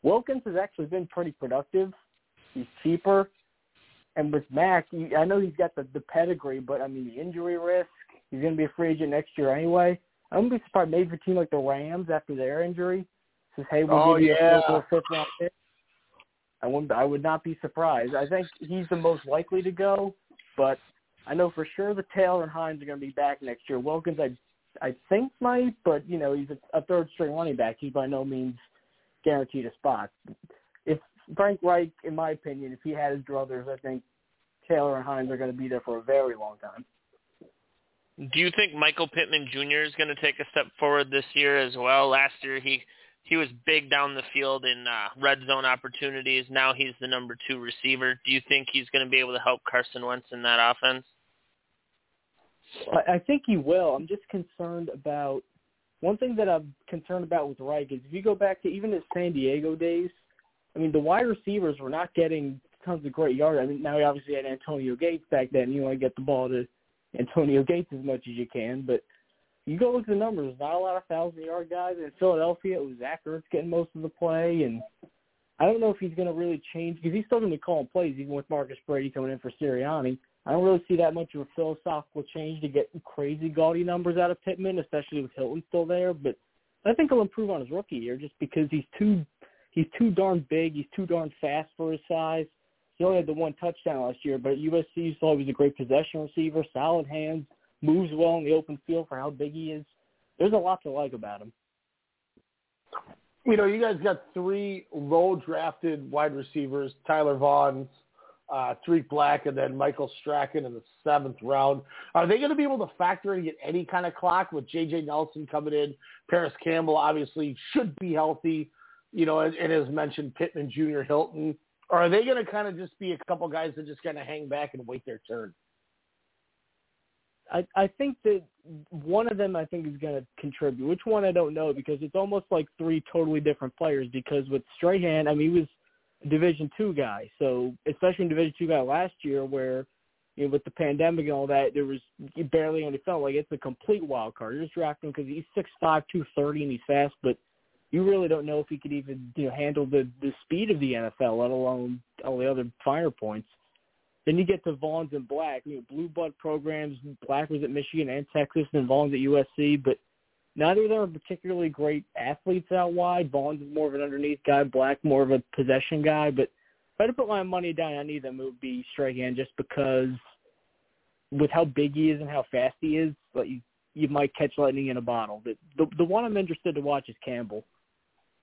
Wilkins has actually been pretty productive. He's cheaper. And with Mack, I know he's got the, the pedigree, but I mean the injury risk. He's going to be a free agent next year anyway. I wouldn't be surprised maybe a team like the Rams after their injury says, "Hey, we'll Oh, give you yeah. a fifth round pick." I wouldn't. I would not be surprised. I think he's the most likely to go, but I know for sure the Taylor and Hines are going to be back next year. Wilkins, I I think might, but you know he's a, a third string running back. He's by no means guaranteed a spot. If Frank Reich, in my opinion, if he had his druthers, I think Taylor and Hines are going to be there for a very long time. Do you think Michael Pittman Jr. is going to take a step forward this year as well? Last year he he was big down the field in uh, red zone opportunities. Now he's the number two receiver. Do you think he's going to be able to help Carson Wentz in that offense? I think he will. I'm just concerned about one thing that I'm concerned about with Reich is if you go back to even his San Diego days, I mean the wide receivers were not getting tons of great yards. I mean now he obviously had Antonio Gates back then. You want to get the ball to Antonio Gates as much as you can, but you go look at the numbers. Not a lot of thousand yard guys in Philadelphia. It was Zach Ertz getting most of the play, and I don't know if he's going to really change because he's still going to be calling plays even with Marcus Brady coming in for Sirianni. I don't really see that much of a philosophical change to get crazy gaudy numbers out of Pittman, especially with Hilton still there. But I think he'll improve on his rookie year just because he's too he's too darn big. He's too darn fast for his size. He only had the one touchdown last year, but at USC you saw he was a great possession receiver, solid hands, moves well in the open field for how big he is. There's a lot to like about him. You know, you guys got three low drafted wide receivers, Tyler Vaughn, uh, Tariq Black, and then Michael Strachan in the seventh round. Are they going to be able to factor in get any kind of clock with J.J. Nelson coming in? Parris Campbell obviously should be healthy, you know, and, and as mentioned, Pittman Jr., Hilton. Or are they going to kind of just be a couple guys that just kind of hang back and wait their turn? I I think that one of them I think is going to contribute. Which one I don't know because it's almost like three totally different players. Because with Strachan, I mean, he was a Division two guy, so especially in Division two guy last year, where you know with the pandemic and all that, there was barely any felt like it's a complete wild card. You're just drafting because he's six five, two thirty, and he's fast, but you really don't know if he could even you know handle the the speed of the NFL, let alone all the other finer points. Then you get to Vaughns and Black, you know, blue blood programs. Black was at Michigan and Texas, and Vaughns at USC. But neither of them are particularly great athletes out wide. Vaughns is more of an underneath guy. Black more of a possession guy. But if I had to put my money down on either, it would be Strachan, just because with how big he is and how fast he is, like you, you might catch lightning in a bottle. But the the one I'm interested to watch is Campbell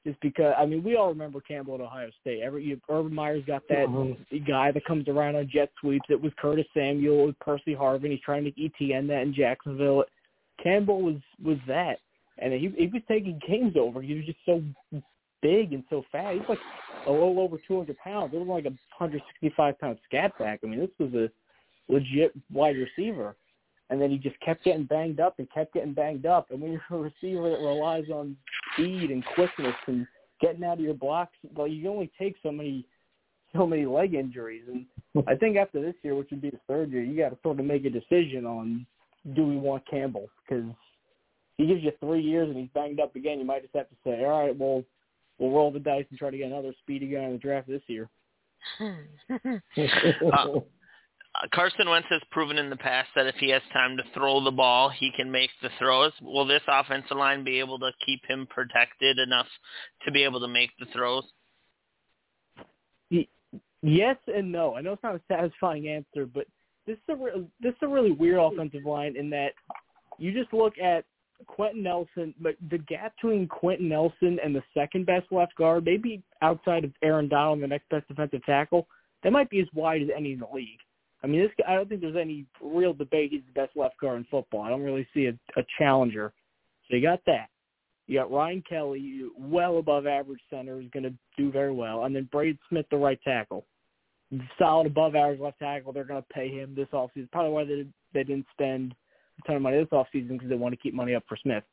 just because I mean we all remember Campbell at Ohio State. Every you, Urban Meyer's got that Mm-hmm. guy that comes around on jet sweeps. It was Curtis Samuel, it was Percy Harvin. He's trying to make ETN that in Jacksonville. Campbell was was that, and he he was taking games over. He was just so big and so fast. He's like a little over 200 pounds. It was like a 165 pound scat back. I mean, this was a legit wide receiver. And then he just kept getting banged up and kept getting banged up. And when you're a receiver that relies on speed and quickness and getting out of your blocks, well, you only take so many so many leg injuries. And I think after this year, which would be the third year, you got to sort of make a decision on do we want Campbell because he gives you three years and he's banged up again. You might just have to say, all right, well, we'll roll the dice and try to get another speedy guy in the draft this year. uh, Carson Wentz has proven in the past that if he has time to throw the ball, he can make the throws. Will this offensive line be able to keep him protected enough to be able to make the throws? Yes and no. I know it's not a satisfying answer, but this is a re- this is a really weird offensive line in that you just look at Quenton Nelson, but the gap between Quenton Nelson and the second best left guard, maybe outside of Aaron Donald, the next best defensive tackle, that might be as wide as any in the league. I mean, this I don't think there's any real debate he's the best left guard in football. I don't really see a, a challenger. So you got that. You got Ryan Kelly, well above average center, who's going to do very well, and then Braden Smith, the right tackle, solid above average left tackle. They're going to pay him this offseason. Probably why they they didn't spend a ton of money this offseason because they want to keep money up for Smith.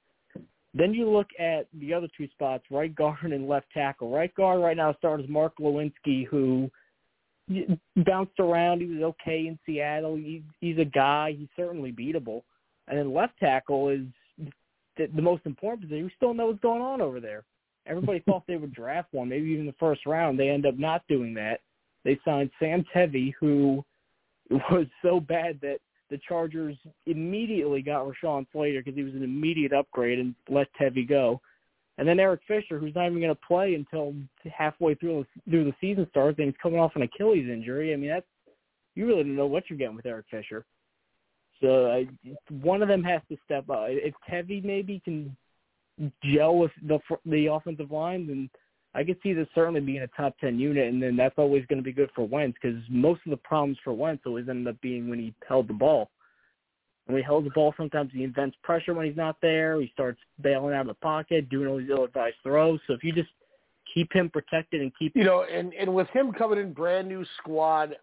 Then you look at the other two spots, right guard and left tackle. Right guard right now starts Mark Glowinski, who bounced around. He was okay in Seattle. He, he's a guy. He's certainly beatable. And then left tackle is the, the most important position. We still know what's going on over there. Everybody thought they would draft one, maybe even the first round. They end up not doing that. They signed Sam Tevi, who was so bad that the Chargers immediately got Rashawn Slater because he was an immediate upgrade and let Tevi go. And then Eric Fisher, who's not even going to play until halfway through through the season starts, and he's coming off an Achilles injury. I mean, that's you really don't know what you're getting with Eric Fisher. So I, one of them has to step up. If Tevi maybe can gel with the the offensive line, then I could see this certainly being a top ten unit, and then that's always going to be good for Wentz because most of the problems for Wentz always ended up being when he held the ball. When he holds the ball, sometimes he invents pressure when he's not there. He starts bailing out of the pocket, doing all these ill-advised throws. So if you just keep him protected and keep you know, and and with him coming in brand new squad,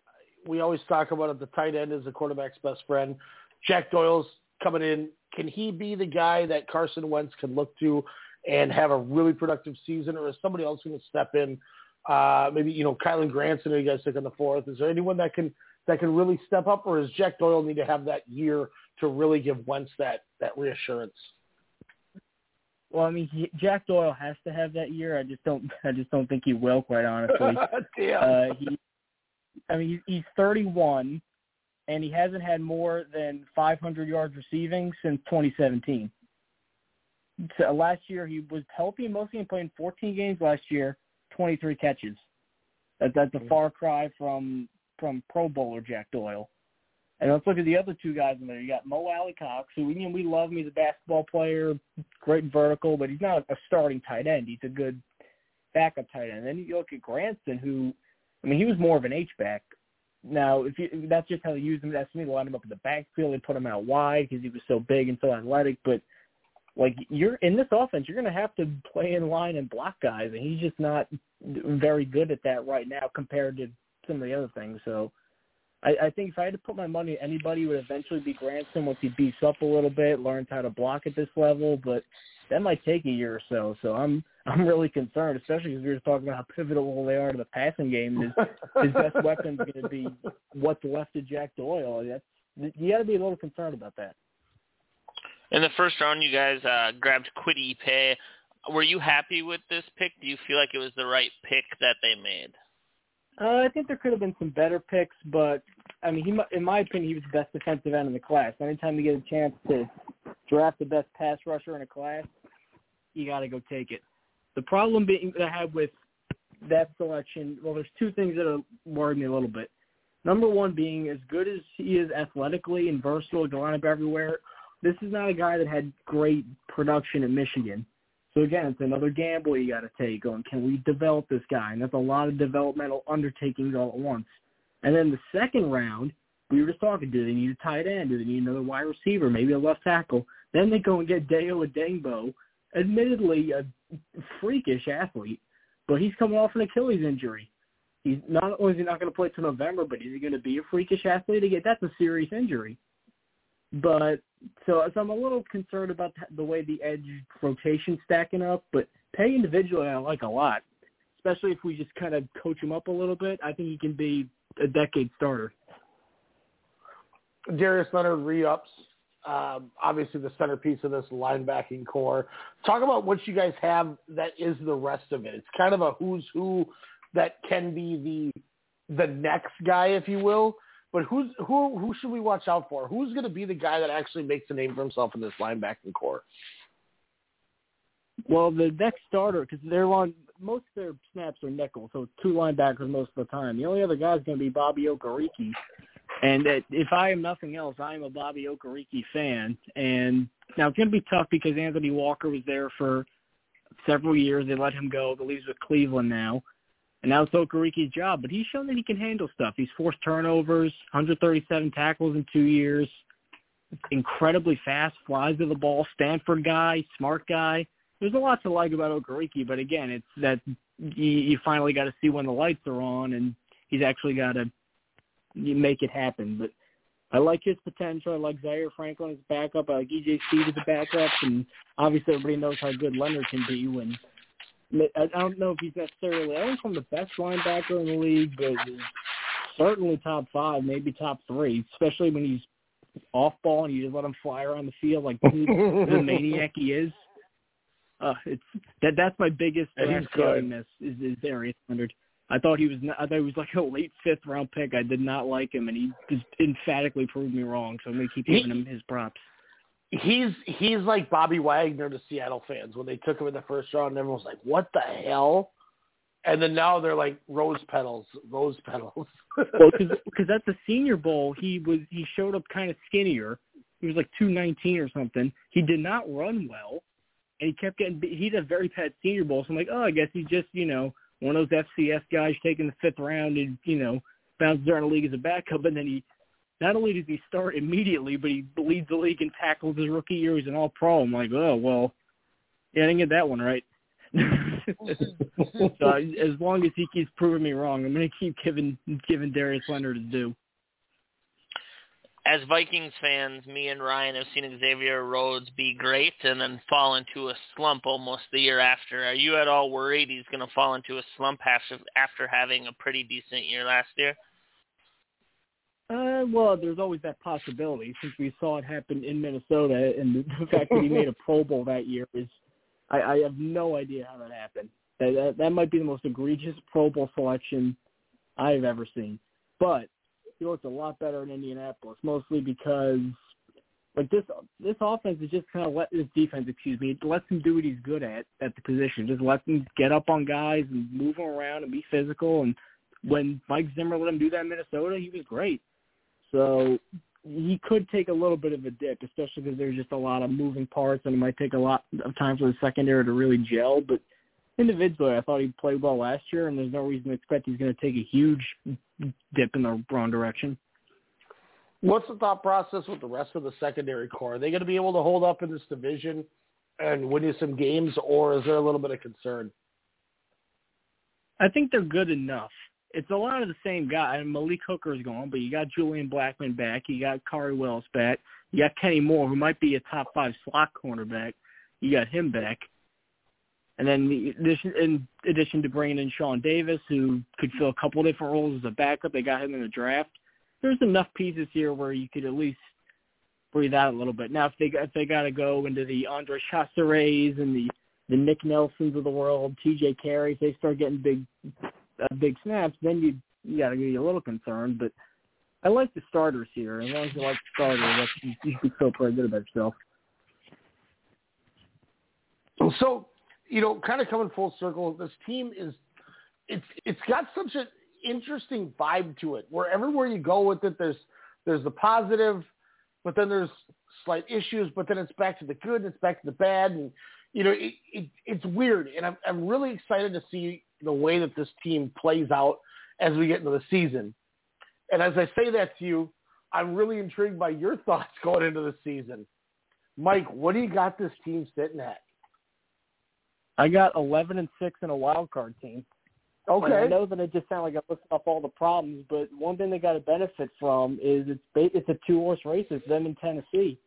we always talk about it. The tight end is the quarterback's best friend. Jack Doyle's coming in. Can he be the guy that Carson Wentz can look to and have a really productive season, or is somebody else going to step in? Uh, maybe you know, Kylen Granson, you guys took on the fourth. Is there anyone that can that can really step up, or does Jack Doyle need to have that year to really give Wentz that that reassurance? Well, I mean, he, Jack Doyle has to have that year. I just don't. I just don't think he will. Quite honestly, Damn. uh, he. I mean, he's 31, and he hasn't had more than 500 yards receiving since 2017. So last year he was healthy mostly and playing 14 games last year, 23 catches. That, that's a far cry from from Pro Bowler Jack Doyle. And let's look at the other two guys in there. You got Mo Alie-Cox, who know, we love him. He's a basketball player, great vertical, but he's not a starting tight end. He's a good backup tight end. And then you look at Granson, who, I mean, he was more of an H back. Now, if you, that's just how they use him. That's me. They line him up in the backfield. They put him out wide because he was so big and so athletic. But like you're in this offense, you're going to have to play in line and block guys, and he's just not very good at that right now compared to some of the other things. So I, I think if I had to put my money, anybody would eventually be Granson once he beefs up a little bit, learns how to block at this level. But that might take a year or so. So I'm I'm really concerned, especially because we were talking about how pivotal they are to the passing game. His his best weapon is going to be what's left of Jack Doyle. That's you got to be a little concerned about that. In the first round, you guys uh, grabbed Kwity Paye. Were you happy with this pick? Do you feel like it was the right pick that they made? Uh, I think there could have been some better picks, but I mean, he, in my opinion, he was the best defensive end in the class. Anytime you get a chance to draft the best pass rusher in a class, you got to go take it. The problem being that I have with that selection, well, there's two things that are worried me a little bit. Number one being as good as he is athletically and versatile, line up everywhere. This is not a guy that had great production at Michigan. So again, it's another gamble you got to take on can we develop this guy? And that's a lot of developmental undertakings all at once. And then the second round, we were just talking, do they need a tight end? Do they need another wide receiver? Maybe a left tackle? Then they go and get Dayo Odeyingbo, admittedly a freakish athlete, but he's coming off an Achilles injury. He's not only is he not going to play till November, but is he going to be a freakish athlete again? That's a serious injury. But so, so I'm a little concerned about the way the edge rotation stacking up. But Paye individually, I like a lot, especially if we just kind of coach him up a little bit. I think he can be a decade starter. Darius Leonard re-ups. Um, obviously, the centerpiece of this linebacking core. Talk about what you guys have that is the rest of it. It's kind of a who's who that can be the the next guy, if you will. But who's who? Who should we watch out for? Who's going to be the guy that actually makes a name for himself in this linebacking core? Well, the next starter because they're on most of their snaps are nickel, so two linebackers most of the time. The only other guy is going to be Bobby Okereke. And if I am nothing else, I am a Bobby Okereke fan. And now it's going to be tough because Anthony Walker was there for several years. They let him go. Believe he's with Cleveland now. And now it's Okereke's job, but he's shown that he can handle stuff. He's forced turnovers, 137 tackles in two years, incredibly fast, flies to the ball, Stanford guy, smart guy. There's a lot to like about Okereke, but again, it's that you, finally got to see when the lights are on, and he's actually got to make it happen. But I like his potential. I like Zaire Franklin as a backup. I like EJ Speed as a backup, and obviously everybody knows how good Leonard can be when I don't know if he's necessarily. I don't from the best linebacker in the league, but certainly top five, maybe top three. Especially when he's off ball and you just let him fly around the field like the maniac he is. Uh, it's that. That's my biggest miss is, is Darius Leonard. I thought he was. I thought he was like a late fifth round pick. I did not like him, and he just emphatically proved me wrong. So I'm gonna keep giving him his props he's he's like Bobby Wagner to Seattle fans when they took him in the first round. and Everyone was like, "What the hell?" And then now they're like rose petals, rose petals. well, because at the Senior Bowl, he was he showed up kind of skinnier. He was like two nineteen or something. He did not run well, and he kept getting. He had a very bad Senior Bowl, so I'm like, oh, I guess he's just you know one of those FCS guys taking the fifth round and you know bounced around the league as a backup, and then he not only does he start immediately, but he leads the league in tackles his rookie year. He's an all pro. I'm like, oh well, yeah, I didn't get that one right. Mm-hmm. so as long as he keeps proving me wrong, I'm going to keep giving giving Darius Leonard his due. As Vikings fans, me and Ryan have seen Xavier Rhodes be great and then fall into a slump almost the year after. Are you at all worried he's going to fall into a slump after after having a pretty decent year last year? Uh, well, there's always that possibility since we saw it happen in Minnesota, and the fact that he made a Pro Bowl that year is, I, I have no idea how that happened. That, that that might be the most egregious Pro Bowl selection I've ever seen. But he looked a lot better in Indianapolis, mostly because like this this offense is just kind of let this defense, excuse me, it lets him do what he's good at at the position. Just let him get up on guys and move them around and be physical. And when Mike Zimmer let him do that in Minnesota, he was great. So he could take a little bit of a dip, especially because there's just a lot of moving parts, and it might take a lot of time for the secondary to really gel. But individually, I thought he played well last year, and there's no reason to expect he's going to take a huge dip in the wrong direction. What's the thought process with the rest of the secondary core? Are they going to be able to hold up in this division and win you some games, or is there a little bit of concern? I think they're good enough it's a lot of the same guy. Mean, Malik Hooker's gone, but you got Julian Blackmon back. You got Khari Willis back. You got Kenny Moore, who might be a top five slot cornerback. You got him back. And then in addition to bringing in Sean Davis, who could fill a couple different roles as a backup, they got him in the draft. There's enough pieces here where you could at least breathe out a little bit. Now, if they if they got to go into the Andre Chachere and the the Nick Nelsons of the world, T.J. Carrie, if they start getting big uh, big snaps, then you you got to be a little concerned. But I like the starters here. As long as you like the starters, you, you can feel pretty good about yourself. So, you know, kind of coming full circle, this team is it's it's got such an interesting vibe to it. Where everywhere you go with it, there's there's the positive, but then there's slight issues, but then it's back to the good, it's back to the bad, and you know, it, it it's weird. And I'm I'm really excited to see the way that this team plays out as we get into the season. And as I say that to you, I'm really intrigued by your thoughts going into the season. Mike, what do you got this team sitting at? I got 11 and 6 in a wild card team. Okay. And I know that it just sounds like I listed up all the problems, but one thing they got to benefit from is it's it's a two horse race. It's them in Tennessee.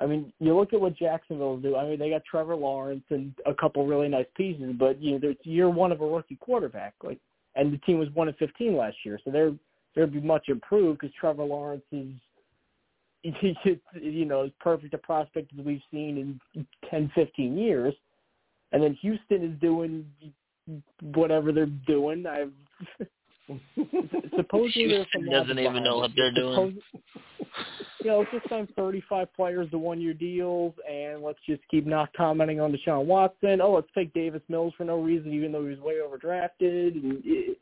I mean, you look at what Jacksonville do. I mean, they got Trevor Lawrence and a couple really nice pieces, but you know, there's year one of a rookie quarterback, like, and the team was one of fifteen last year, so they're they'll be much improved because Trevor Lawrence is, you know, as perfect a prospect as we've seen in ten, fifteen years, and then Houston is doing whatever they're doing. I've supposedly Houston doesn't even know what they're doing. you know, let's just sign 35 players to one-year deals, and let's just keep not commenting on Deshaun Watson. Oh, let's take Davis Mills for no reason, even though he was way overdrafted. And it,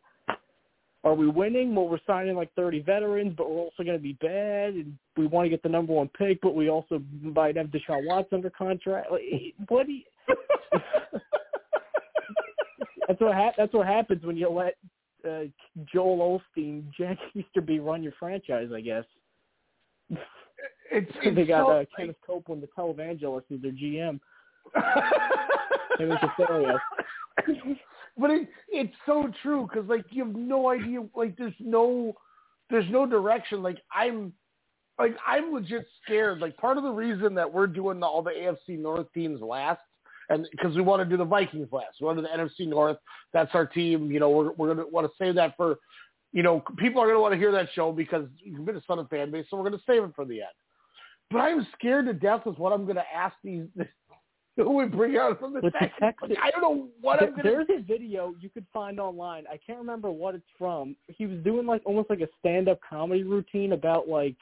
are we winning? Well, we're signing like 30 veterans, but we're also going to be bad, and we want to get the number one pick, but we also might have Deshaun Watson under contract. Like, eh, what do you... that's what ha- that's what happens when you let uh, Joel Osteen, Jack Easterby run your franchise, I guess. It's, they got so, uh, Kenneth Copeland, the televangelist, as their GM. it was but it it's so true because like you have no idea. Like there's no there's no direction. Like I'm like I'm legit scared. Like part of the reason that we're doing all the AFC North teams last and because we want to do the Vikings last. We want to do the NFC North. That's our team. You know, we're we're gonna want to save that for, you know, people are gonna want to hear that show because you've been a son of fan base, so we're gonna save it for the end. But I'm scared to death with what I'm gonna ask these. Who we bring out from the With the Texans. Like, I don't know what I'm gonna. There's a video you could find online. I can't remember what it's from. He was doing like almost like a stand-up comedy routine about like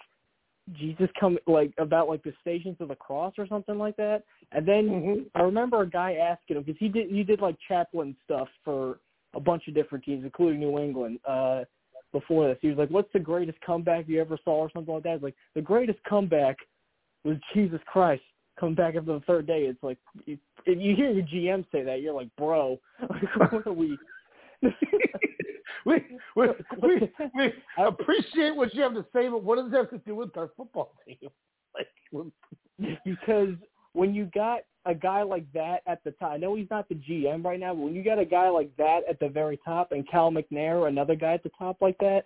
Jesus come like about like the Stations of the Cross or something like that. And then Mm-hmm. I remember a guy asking him because he did he did like chaplain stuff for a bunch of different teams, including New England. Uh, before this, he was like, "What's the greatest comeback you ever saw?" or something like that. It's like the greatest comeback was Jesus Christ come back after the third day. It's like if if you hear your GM say that, you're like, "Bro, like, what are we?" we, we, we, we appreciate what you have to say, but what does that have to do with our football team? Like, because when you got a guy like that at the top, I know he's not the GM right now, but when you got a guy like that at the very top and Cal McNair, another guy at the top like that,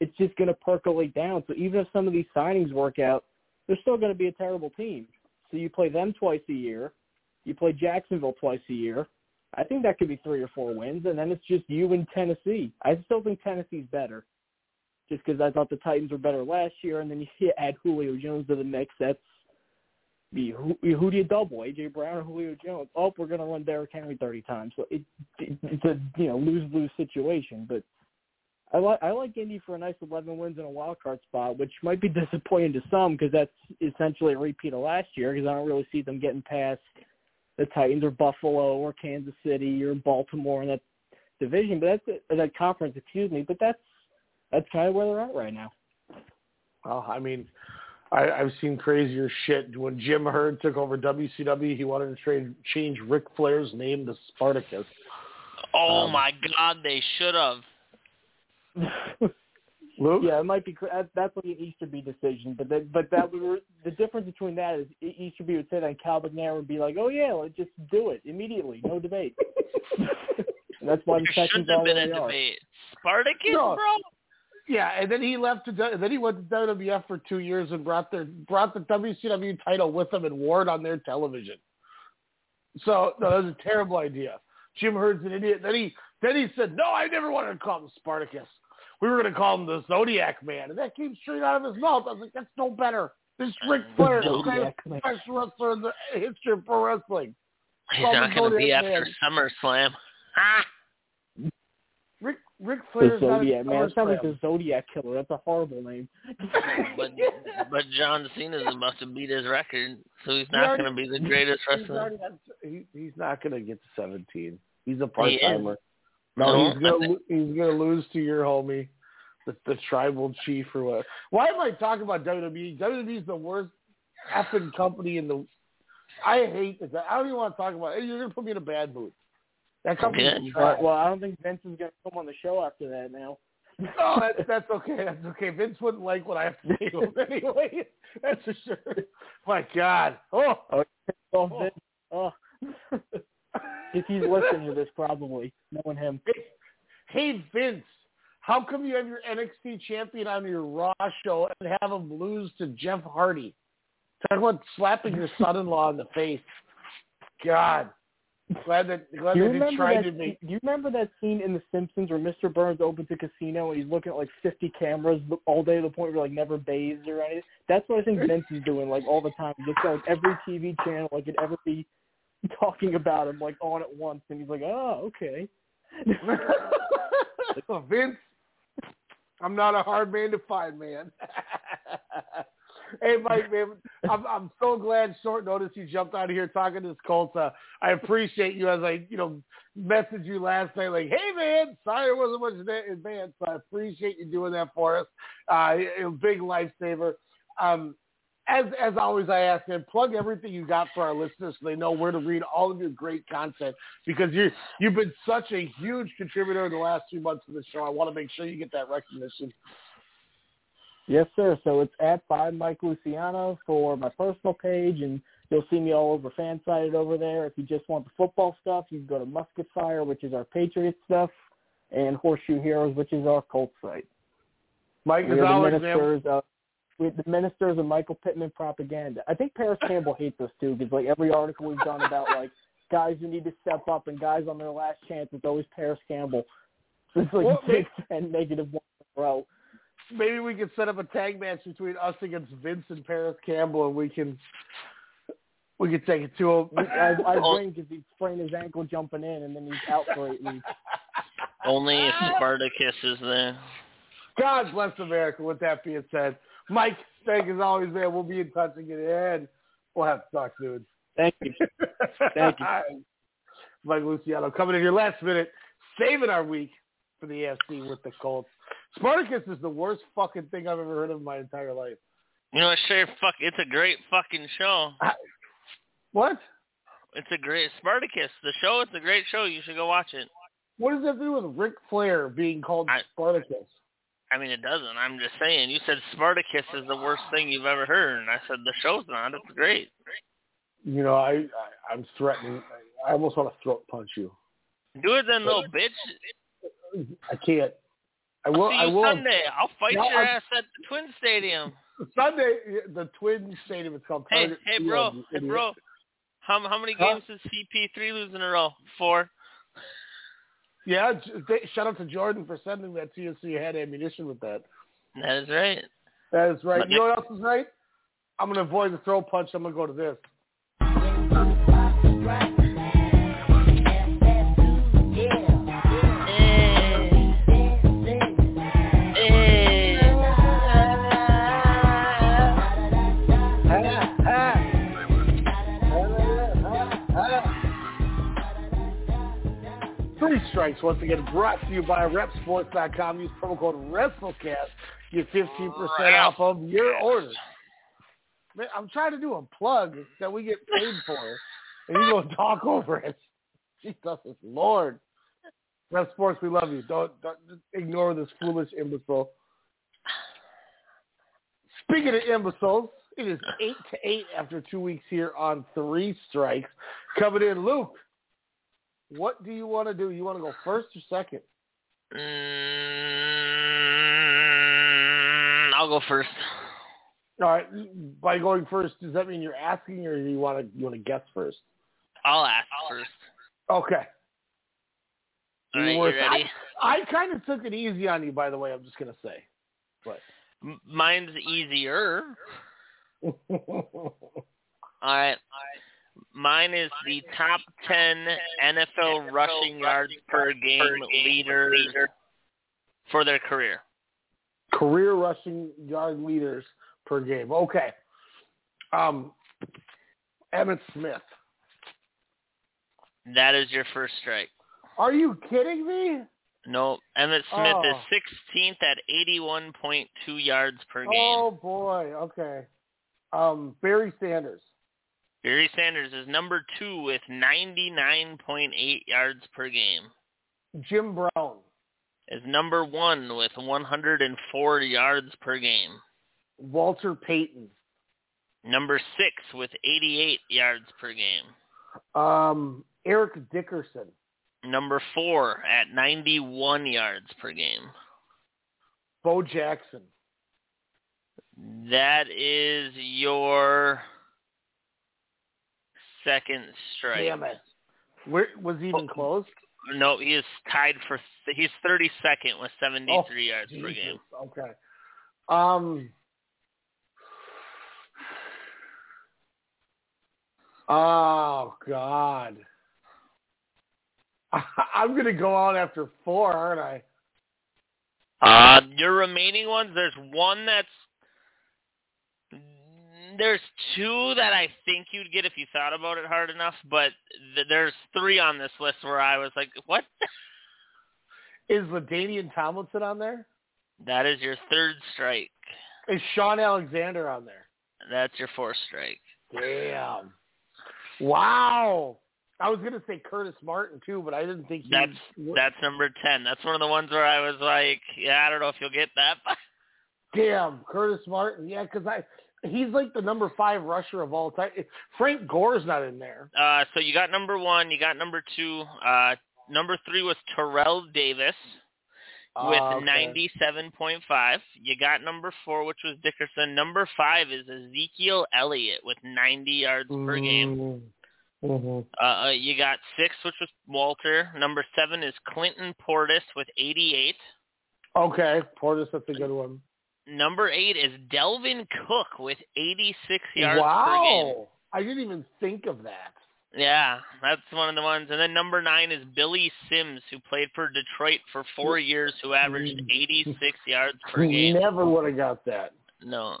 it's just going to percolate down. So even if some of these signings work out, they're still going to be a terrible team. So you play them twice a year, you play Jacksonville twice a year. I think that could be three or four wins, and then it's just you and Tennessee. I still think Tennessee's better, just because I thought the Titans were better last year, and then you add Julio Jones to the mix. That's who, who do you double? AJ Brown or Julio Jones? Oh, we're going to run Derrick Henry thirty times. So it, it it's a you know lose lose situation. But I like I like Indy for a nice eleven wins in a wild card spot, which might be disappointing to some because that's essentially a repeat of last year. Because I don't really see them getting past the Titans or Buffalo or Kansas City or Baltimore in that division. But that's that conference, excuse me. But that's that's kind of where they're at right now. Well, I mean, I, I've seen crazier shit. When Jim Herd took over WCW, he wanted to trade, change Ric Flair's name to Spartacus. Oh Um, my God, they should have. Luke? Yeah, it might be. cr- that- That's like an Easterby decision, but that, but that would, the difference between that is Easterby would say that, and Cal McNair would be like, "Oh yeah, let's just do it immediately, no debate." and that's why the There Texans shouldn't have been a they are. debate. Spartacus, No. bro. Yeah, and then he left to W- then he went to WWF for two years and brought their brought the WCW title with him and wore it on their television. So no, that was a terrible idea. Jim Herd's an idiot. Then he then he said, "No, I never wanted to call him Spartacus. We were going to call him the Zodiac Man," and that came straight out of his mouth. I was like, "That's no better." This Ric Flair, the greatest professional wrestler in the history of pro wrestling. He's Call not going to be after Man. SummerSlam. Ah, Rick Ric The Flair's not Zodiac man. It sounds like the Zodiac killer. That's a horrible name. but but John Cena's about to beat his record, so he's not going to be the greatest wrestler. got- he, he's not going to get to 17. He's a part timer. No, he's gonna lo- he's gonna lose to your homie, the, the tribal chief or what. Why am I talking about WWE? WWE is the worst effing company in the. I hate this. I don't even want to talk about. it. You're gonna put me in a bad mood. That company. Okay. Well, I don't think Vince is going to come on the show after that now. No, that's that's okay. That's okay. Vince wouldn't like what I have to say to him anyway. That's for sure. My God. Oh. Oh, oh, Vince. Oh. If he's listening to this, probably knowing him. Hey Vince, how come you have your NXT champion on your Raw show and have him lose to Jeff Hardy? Talk about slapping your son-in-law in the face. God, glad that glad you that he tried that? to make. Do you remember that scene in The Simpsons where Mr. Burns opens a casino and he's looking at like 50 cameras all day to the point where like never bathes or anything? That's what I think Vince is doing like all the time. Just like every TV channel like could ever be talking about him like on at once, and he's like, oh, okay. oh, Vince, I'm not a hard man to find, man. hey, Mike, man, I'm I'm so glad short notice you jumped out of here talking to this Colts. Uh, I appreciate you as I you know messaged you last night like, hey man, sorry it wasn't much in advance. So I appreciate you doing that for us. Uh, a big lifesaver. Um, as as always, I ask man, plug everything you got for our listeners so they know where to read all of your great content because you you've been such a huge contributor in the last few months of the show. I want to make sure you get that recognition. Yes, sir. So it's at by Mike Luciano for my personal page, and you'll see me all over Fansided over there. If you just want the football stuff, you can go to Musket Fire, which is our Patriot stuff, and Horseshoe Heroes, which is our cult site. Mike, We as always, man. ministers of we the ministers of Michael Pittman propaganda. I think Parris Campbell hates us too, because like every article we've done about like guys who need to step up and guys on their last chance, it's always Parris Campbell. So it's like Well, six and negative one in a row. Maybe we could set up a tag match between us against Vince and Parris Campbell, and we can we could take it to him. I, I bring because he sprained his ankle jumping in, and then he's out for eight weeks. Only if Spartacus is there. God bless America. With that being said, Mike, thank you as always, man. We'll be in touch again, and we'll have to talk soon. Thank you. Thank you. Mike Luciano coming in here last minute, saving our week for the AFC with the Colts. Spartacus is the worst fucking thing I've ever heard of in my entire life. You know, sure, fuck, it's a great fucking show. What? It's a great Spartacus. The show, it's a great show. You should go watch it. What does that do with Ric Flair being called I- Spartacus? I mean, it doesn't. I'm just saying. You said Spartacus is the worst thing you've ever heard, and I said the show's not. It's great. You know, I, I I'm threatening. I almost want to throat punch you. Do it then, little bitch. I can't. I will. See you I will. Sunday. I'll fight No, your I'm- ass at the Twin Stadium. Sunday, the Twin Stadium. It's called Hey, Target hey, bro, you hey, bro. How how many Huh? games does CP3 lose in a row? Four. Yeah, j- shout out to Jordan for sending that to you so you had ammunition with that. That is right. That is right. But You know what else is right? I'm going to avoid the throw punch. I'm going to go to this. Strikes once again brought to you by RepSports.com. Use promo code WrestleCast. Get 15% off of your order. Man, I'm trying to do a plug that we get paid for, and you go talk over it. Jesus Lord. Rep Sports, we love you. Don't, don't ignore this foolish imbecile. Speaking of imbeciles, it is eight to eight after two weeks here on Three Strikes. Coming in, Luke. What do you want to do? You want to go first or second? Mm, I'll go first. All right. By going first, does that mean you're asking, or do you want to you want to guess first? I'll ask first. Okay. All right, you ready? I, I kind of took it easy on you, by the way. I'm just gonna say, but M- Mine's easier. All right. Mine is the top 10 NFL rushing yards per game leaders for their career. career rushing yard leaders per game. Okay. Um, Emmitt Smith. That is your first strike. Are you kidding me? No, Emmitt Smith Oh. is 16th at 81.2 yards per game. Oh boy. Okay. Um, Barry Sanders. Barry Sanders is number two with 99.8 yards per game. Jim Brown. Is number one with 104 yards per game. Walter Payton. Number six with 88 yards per game. Um, Eric Dickerson. Number four at 91 yards per game. Bo Jackson. That is your second strike. Damn it. Where was he even close? No, he is tied for. He's 32nd with 73 Oh, yards per game. Okay. Um. Oh God. I'm gonna go out after four, aren't I? Uh, your remaining ones, there's one that's. There's two that I think you'd get if you thought about it hard enough, but th- there's three on this list where I was like, what? Is LaDainian Tomlinson on there? That is your third strike. Is Shaun Alexander on there? That's your fourth strike. Damn. Wow. I was gonna say Curtis Martin too, but I didn't think he That's that's number ten. That's one of the ones where I was like, yeah, I don't know if you'll get that. Damn, Curtis Martin. Yeah, because I he's like the number five rusher of all time. Frank Gore's not in there. Uh, so you got number one, you got number two. Uh, number three was Terrell Davis with Ah, okay. 97.5. You got number four, which was Dickerson. Number five is Ezekiel Elliott with 90 yards per game. Mm-hmm. Uh, uh, you got six, which was Walter. Number seven is Clinton Portis with 88. Okay, Portis, that's a good one. Number eight is Dalvin Cook with 86 yards per game. wow, I didn't even think of that. Yeah, that's one of the ones. And then number nine is Billy Sims, who played for Detroit for four years, who averaged 86 yards per game. You never would have got that. No,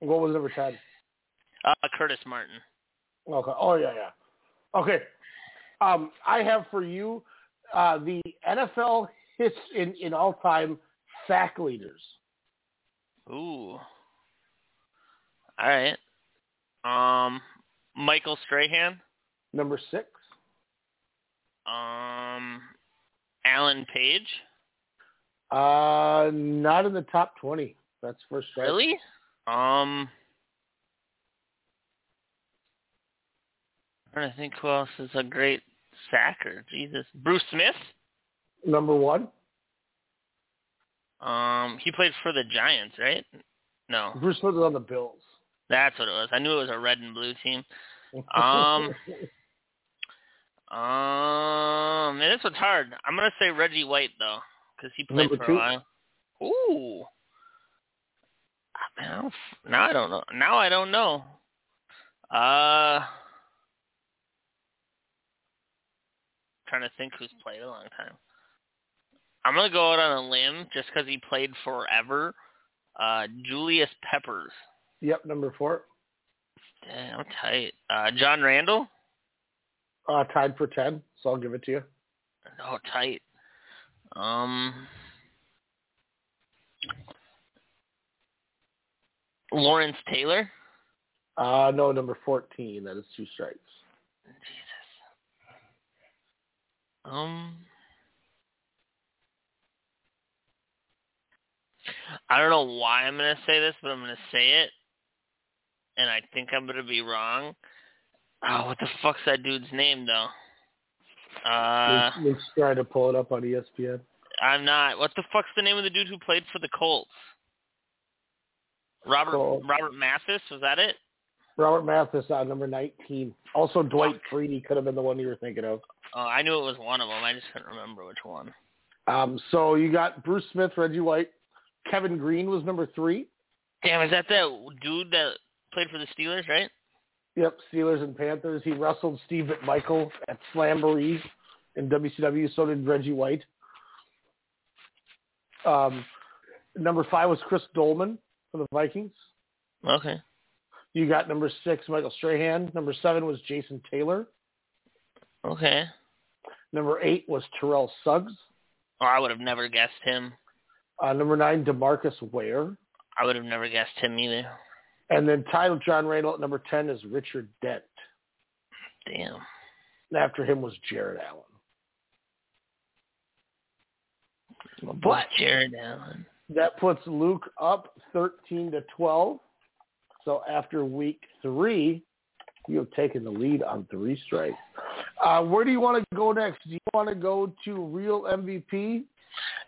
What was number ten? uh, Curtis Martin. Okay. Oh yeah, yeah. Okay. Um, I have for you uh, the NFL hits in, in all time sack leaders. Ooh. All right. Um, Michael Strahan. Number six. Um, Alan Page. Uh, not in the top twenty. That's first strike. Really? Um, to think who else is a great sacker. Jesus, Bruce Smith. Number one. Um, he played for the Giants, right? No, Bruce Smith is on the Bills. that's what it was. I knew it was a red and blue team. Um, um, man, this one's hard. I'm gonna say Reggie White though, because he played Number for two. a while. Ooh. Ah, Man, I don't, f- now I don't know. Now I don't know. Uh, trying to think who's played a long time. I'm gonna go out on a limb just because he played forever. Uh, Julius Peppers. Yep, number four. Damn tight. Uh, John Randle. Uh, tied for ten, so I'll give it to you. Oh, tight. Um, Lawrence Taylor. Uh, no, number fourteen. That is two strikes. Jesus. Um, I don't know why I'm gonna say this, but I'm gonna say it, and I think I'm gonna be wrong. Oh, what the fuck's that dude's name though? Uh, Let's, let's try to pull it up on ESPN. I'm not. What the fuck's the name of the dude who played for the Colts? Robert. Robert Mathis was that it? Robert Mathis on number nineteen. Also, Dwight Freeney could have been the one you were thinking of. Oh, I knew it was one of them. I just couldn't remember which one. Um, so you got Bruce Smith, Reggie White, Kevin Greene was number three. Damn, is that that dude that played for the Steelers, right? Yep, Steelers and Panthers. He wrestled Steve McMichael at Slamboree in WCW. So did Reggie White. Um, number five was Chris Doleman for the Vikings. Okay. You got number six, Michael Strahan. Number seven was Jason Taylor. Okay. Number eight was Terrell Suggs. Oh, I would have never guessed him. Uh, number nine, DeMarcus Ware. I would have never guessed him either. And then tied John Randle at number 10 is Richard Dent. Damn. And after him was Jared Allen. But Jared Allen. that puts Luke up 13 to 12. So after week three, you have taken the lead on three strikes. Uh, where do you want to go next? Do you want to go to real MVP?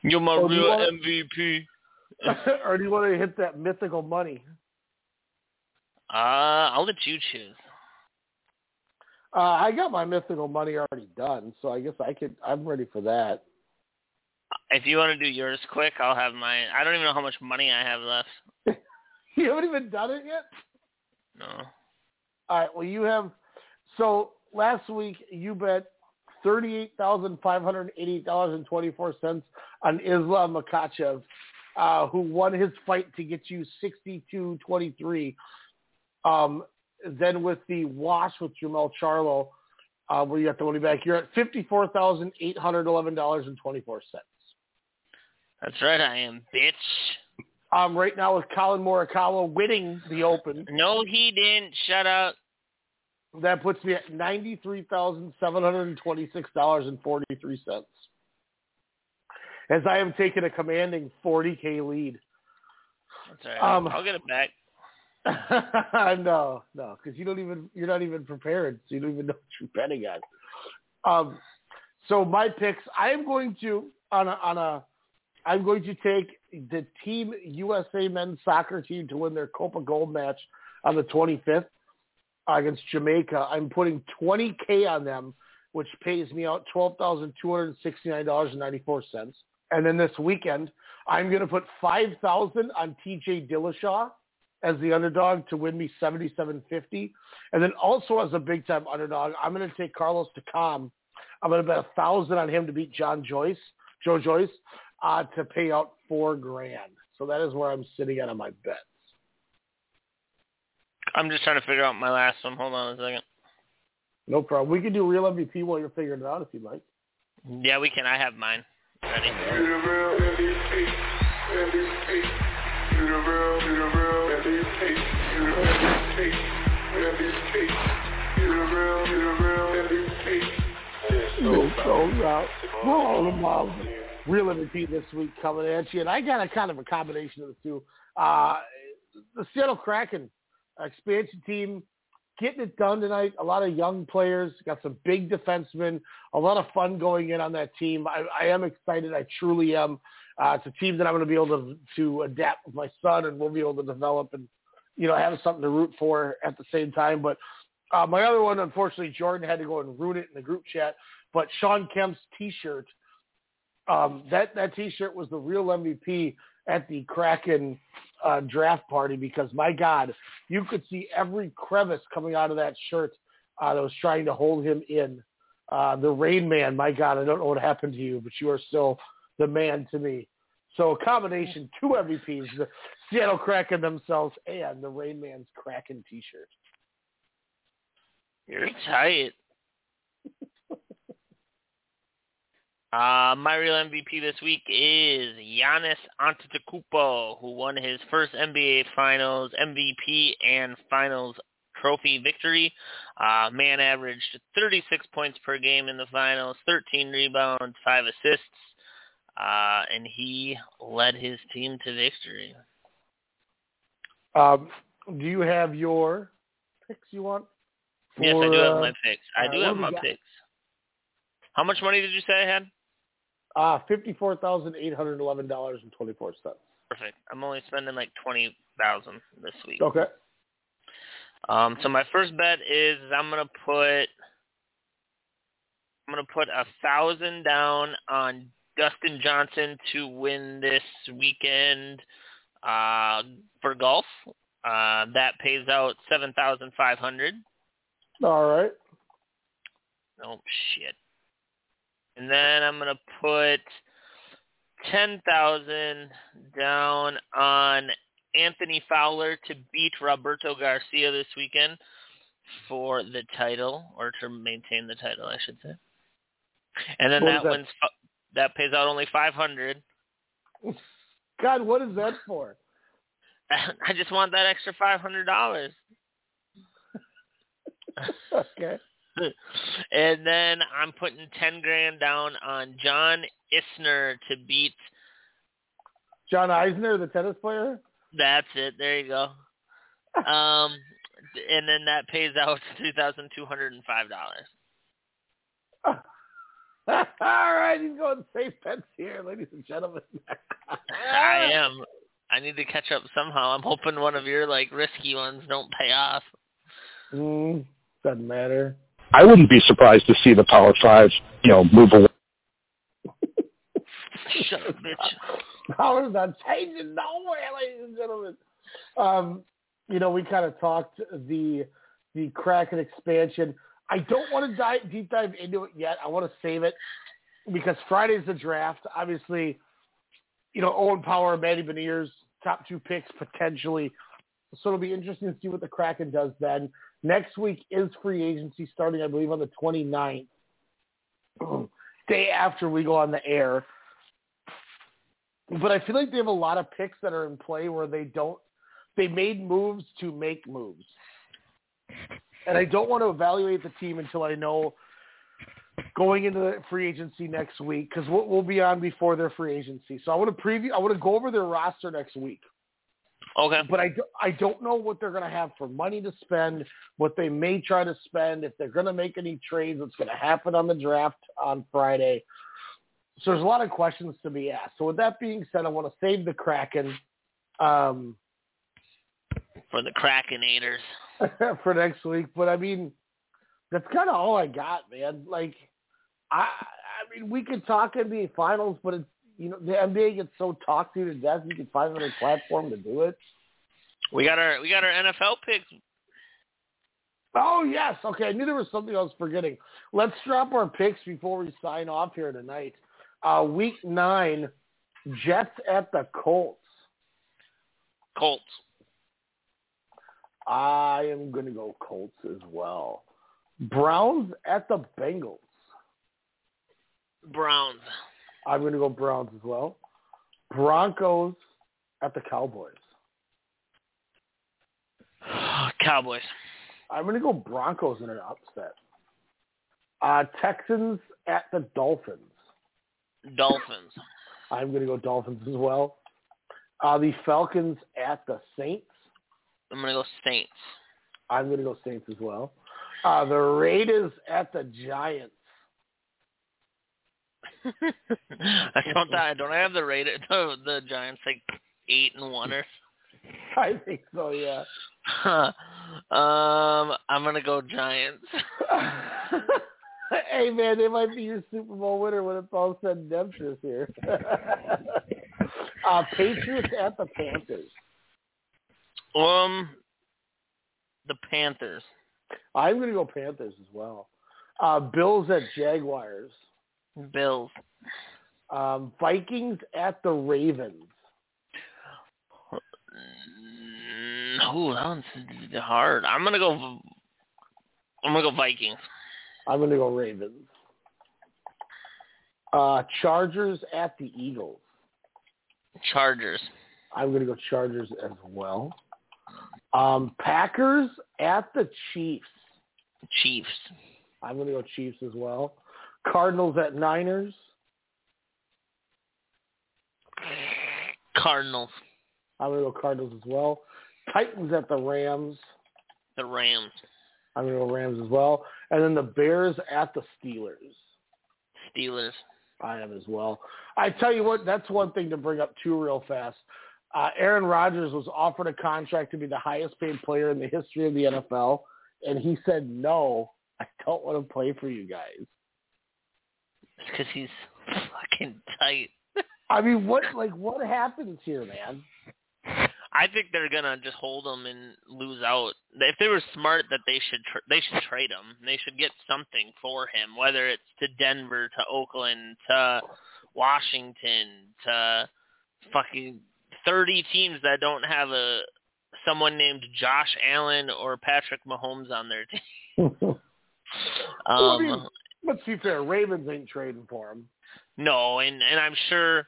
You're my real wanna- MVP. or do you want to hit that mythical money? Uh, I'll let you choose. Uh, I got my mythical money already done, so I guess I could. I'm ready for that. If you want to do yours quick, I'll have mine. I don't even know how much money I have left. You haven't even done it yet. No. All right. Well, you have. So last week you bet thirty-eight thousand five hundred eighty dollars and twenty-four cents on Islam Makhachev, uh, who won his fight to get you sixty-two twenty-three. Um, then with the wash with Jermell Charlo, uh, where you got the money back, you're at fifty-four thousand eight hundred eleven dollars and twenty-four cents. That's right, I am, bitch. Um, right now with Collin Morikawa winning the Open. No, he didn't. Shut up. That puts me at ninety-three thousand seven hundred and twenty-six dollars and forty-three cents. As I am taking a commanding forty k lead. Right. Um, I'll get it back. no, no, because you don't even you're not even prepared, so you don't even know what you're betting on. Um, so my picks, I am going to on a on a, I'm going to take the Team USA men's soccer team to win their Copa Gold match on the 25th against Jamaica. I'm putting 20k on them, which pays me out twelve thousand two hundred sixty-nine dollars and ninety-four cents. And then this weekend, I'm going to put five thousand on TJ Dillashaw as the underdog to win me seventy-seven fifty. And then also as a big time underdog, I'm going to take Carlos Takam. I'm going to bet a thousand on him to beat John Joyce, Joe Joyce, uh, to pay out four grand. So that is where I'm sitting at on my bets. I'm just trying to figure out my last one. Hold on a second. No problem. We can do real MVP while you're figuring it out if you'd like. Yeah, we can. I have mine ready. No problem. So, well, real MVP this week coming at you, and I got a kind of a combination of the two. Uh, the Seattle Kraken expansion team getting it done tonight. A lot of young players, got some big defensemen, a lot of fun going in on that team. I, I am excited. I truly am. Uh, it's a team that I'm going to be able to to adapt with my son, and we'll be able to develop and you know have something to root for at the same time. But uh, my other one, unfortunately, Jordan had to go and ruin it in the group chat. But Shawn Kemp's T-shirt, um, that that T-shirt was the real MVP at the Kraken uh, draft party because my God, you could see every crevice coming out of that shirt uh, that was trying to hold him in. Uh, the Rain Man, my God, I don't know what happened to you, but you are still the man to me. So a combination, two MVPs, the Seattle Kraken themselves and the Rain Man's Kraken T-shirt. You're tight. Uh, my real MVP this week is Giannis Antetokounmpo, who won his first NBA Finals MVP and Finals trophy victory. Uh, man averaged 36 points per game in the finals, 13 rebounds, 5 assists, uh, and he led his team to victory. Um, do you have your picks you want? For, yes, I do have uh, my picks. I uh, do have my got? picks. How much money did you say I had? Uh, fifty-four thousand eight hundred eleven dollars and twenty-four cents. Perfect. I'm only spending like twenty thousand this week. Okay. Um, so my first bet is I'm gonna put I'm gonna put a thousand down on Dustin Johnson to win this weekend uh, for golf. Uh, that pays out seven thousand five hundred. All right. Oh shit. And then I'm gonna put ten thousand down on Anthony Fowler to beat Roberto Garcia this weekend for the title, or to maintain the title, I should say. And then What that that? wins. That pays out only five hundred. God, what is that for? I just want that extra five hundred dollars. okay. and then I'm putting ten grand down on John Isner to beat. John Isner, the tennis player. That's it. There you go. Um, and then that pays out two thousand two hundred and five dollars. All right, he's going safe bets here, ladies and gentlemen. I am. I need to catch up somehow. I'm hoping one of your like risky ones don't pay off. Mm, doesn't matter. I wouldn't be surprised to see the Power Five, you know, move away. Shut up, bitch. Power's not changing nowhere, ladies and gentlemen. Um, you know, we kind of talked the the Kraken expansion. I don't want to dive, deep dive into it yet. I want to save it because Friday's the draft. Obviously, you know, Owen Power, Matty Beniers, top two picks potentially. So it'll be interesting to see what the Kraken does then. Next week is free agency starting, I believe, on the 29th, day after we go on the air. But I feel like they have a lot of picks that are in play where they don't, they made moves to make moves. And I don't want to evaluate the team until I know going into the free agency next week because we'll, we'll be on before their free agency. So I want to preview, I want to go over their roster next week. Okay. But I, do- I don't know what they're going to have for money to spend, what they may try to spend, if they're going to make any trades, what's going to happen on the draft on Friday. So there's a lot of questions to be asked. So with that being said, I want to save the Kraken um, For the Krakenators. for next week. But I mean, that's kind of all I got, man. Like, I, I mean, we could talk NBA finals, but it's you know the NBA gets so talked to to death. You can find another platform to do it. We got our we got our NFL picks. Oh yes, okay. I knew there was something I was forgetting. Let's drop our picks before we sign off here tonight. Uh, week nine, Jets at the Colts. Colts. I am going to go Colts as well. Browns at the Bengals. Browns. I'm going to go Browns as well. Broncos at the Cowboys. Cowboys. I'm going to go Broncos in an upset. Uh, Texans at the Dolphins. Dolphins. I'm going to go Dolphins as well. Uh, the Falcons at the Saints. I'm gonna go Saints. I'm going to go Saints as well. Uh, the Raiders at the Giants. I don't. I don't have the Raiders. The, the Giants like eight and one or. I think so. Yeah. um, I'm gonna go Giants. hey man, they might be your Super Bowl winner when it's all said and done this year. uh, Patriots at the Panthers. Um, the Panthers. I'm going to go Panthers as well. Uh, Bills at Jaguars. Bills. Um, Vikings at the Ravens. Oh, that one's hard. I'm gonna go. I'm gonna go Vikings. I'm going to go Ravens. Uh, Chargers at the Eagles. Chargers. I'm going to go Chargers as well. Um, Packers at the Chiefs. Chiefs. I'm going to go Chiefs as well. Cardinals at Niners. Cardinals. I'm going to go Cardinals as well. Titans at the Rams. The Rams. I'm going to go Rams as well. And then the Bears at the Steelers. Steelers. I am as well. I tell you what, that's one thing to bring up too real fast. Uh, Aaron Rodgers was offered a contract to be the highest paid player in the history of the NFL, and he said, no, I don't want to play for you guys. Because he's fucking tight. I mean, what like what happens here, man? I think they're gonna just hold him and lose out. If they were smart, that they should tr- they should trade him. They should get something for him, whether it's to Denver, to Oakland, to Washington, to fucking thirty teams that don't have a someone named Josh Allen or Patrick Mahomes on their team. well, I mean, Um, let's be fair. Ravens ain't trading for him. no, and and I'm sure,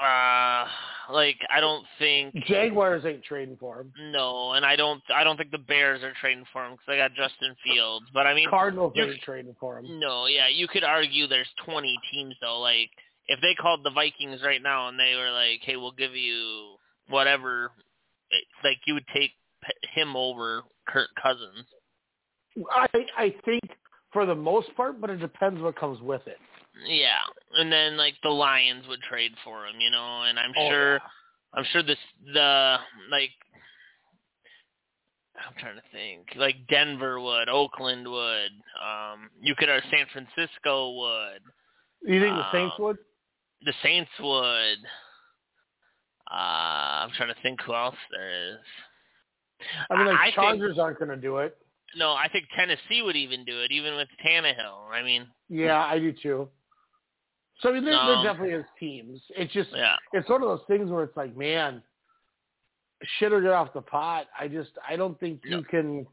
uh, like I don't think Jaguars ain't trading for him. No, and I don't. I don't think the Bears are trading for him because I got Justin Fields. But I mean, Cardinals you- ain't trading for him. No, yeah, you could argue there's 20 teams though. Like if they called the Vikings right now and they were like, "Hey, we'll give you whatever," like you would take p- him over Kirk Cousins. I I think for the most part, but it depends what comes with it. Yeah, and then like the Lions would trade for him, you know, and I'm Oh, sure, yeah. I'm sure this the like. I'm trying to think. Like Denver would, Oakland would. Um, you could, uh, San Francisco would. You think the Saints Um, would? The Saints would. Uh, I'm trying to think who else there is. I mean, like I think- Chargers aren't going to do it. No, I think Tennessee would even do it, even with Tannehill. I mean, Yeah, I do too. So I mean, there, No. there definitely is teams. It's just yeah. it's one of those things where it's like, man, shit or get off the pot. I just I don't think you can.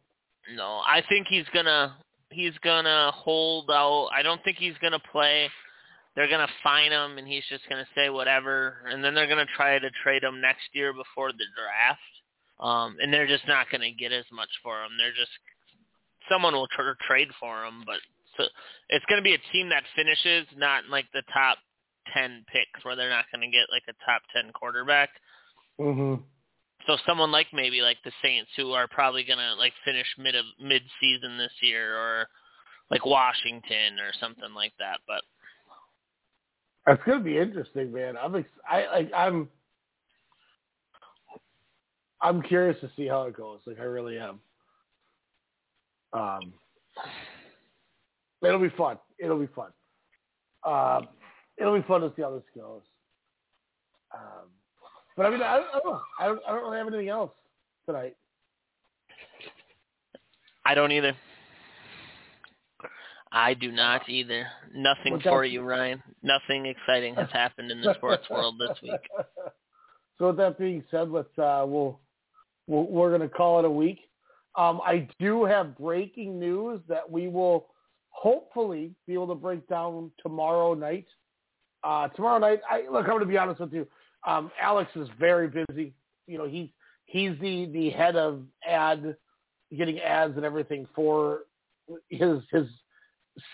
No, I think he's gonna he's gonna hold out. I don't think he's gonna play. They're gonna fine him, and he's just gonna say whatever, and then they're gonna try to trade him next year before the draft. Um, and they're just not gonna get as much for him. They're just someone will tr- trade for him, but so it's gonna be a team that finishes, not like the top ten picks, where they're not gonna get like a top ten quarterback. Mm-hmm. So someone like maybe like the Saints who are probably gonna like finish mid of mid season this year or like Washington or something like that. But It's gonna be interesting, man. I'm ex- I like I'm I'm curious to see how it goes. Like I really am. Um, it'll be fun. It'll be fun. Um, it'll be fun to see how this goes. Um, but I mean, I, I don't know. I don't, I don't really have anything else tonight. I don't either. I do not either. Nothing What's for you, Ryan. Nothing exciting has happened in the sports world this week. So with that being said, let's uh, we'll, we'll we're going to call it a week. Um, I do have breaking news that we will hopefully be able to break down tomorrow night. Uh, tomorrow night, I look. I'm going to be honest with you. Um, Alex is very busy. You know, he's he's the the head of ad, getting ads and everything for his his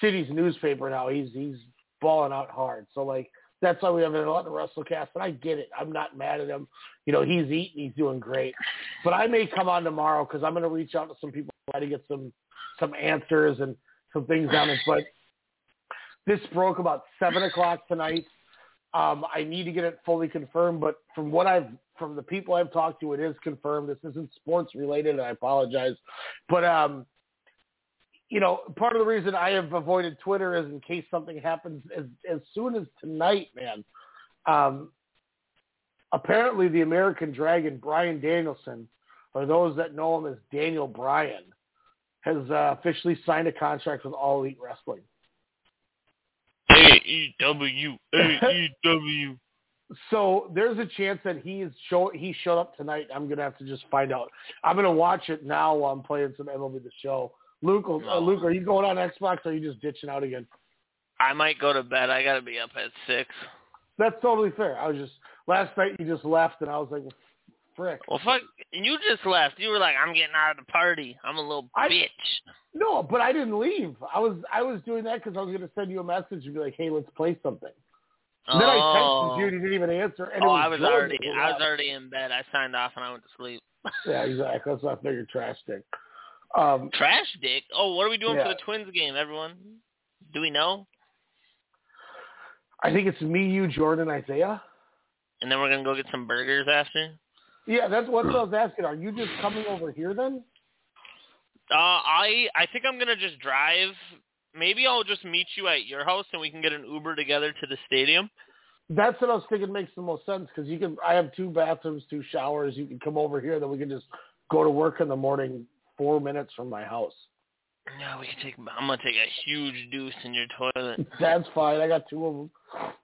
city's newspaper now. He's he's balling out hard. So like that's why we have it on the WrestleCast. And I get it. I'm not mad at him. You know, he's eating. He's doing great. But I may come on tomorrow because I'm going to reach out to some people try to get some some answers and some things on it. But this broke about seven o'clock tonight. Um, I need to get it fully confirmed, but from what I've from the people I've talked to, it is confirmed. This isn't sports related, and I apologize. But um, you know, part of the reason I have avoided Twitter is in case something happens as as soon as tonight, man. Um, apparently, the American Dragon, Bryan Danielson, or those that know him as Daniel Bryan, has uh, officially signed a contract with All Elite Wrestling. AEW, AEW. So there's a chance that he's show he showed up tonight. I'm gonna have to just find out. I'm gonna watch it now while I'm playing some MLB The Show. Luke, uh, Luke, are you going on Xbox or are you just ditching out again? I might go to bed. I gotta be up at six. That's totally fair. I was just last night you just left and I was like, frick. Well, fuck, you just left. You were like, I'm getting out of the party. I'm a little I, bitch. No, but I didn't leave. I was I was doing that because I was going to send you a message and be like, hey, let's play something. And then I texted you and you didn't even answer. And oh, was I was already I was already in bed. I signed off and I went to sleep. Yeah, exactly. That's not figure trash dick. Um, Trash dick. Oh, what are we doing Yeah. for the Twins game, everyone? Do we know? I think it's me, you, Jordan, Isaiah. And then we're gonna go get some burgers after. Yeah, that's what I was asking. Are you just coming over here then? Uh, I I think I'm gonna just drive. Maybe I'll just meet you at your house and we can get an Uber together to the stadium. That's what I was thinking makes the most sense because you can. I have two bathrooms, two showers. You can come over here, then we can just go to work in the morning, four minutes from my house. No, we can take. I'm gonna take a huge deuce in your toilet. That's fine. I got two of them.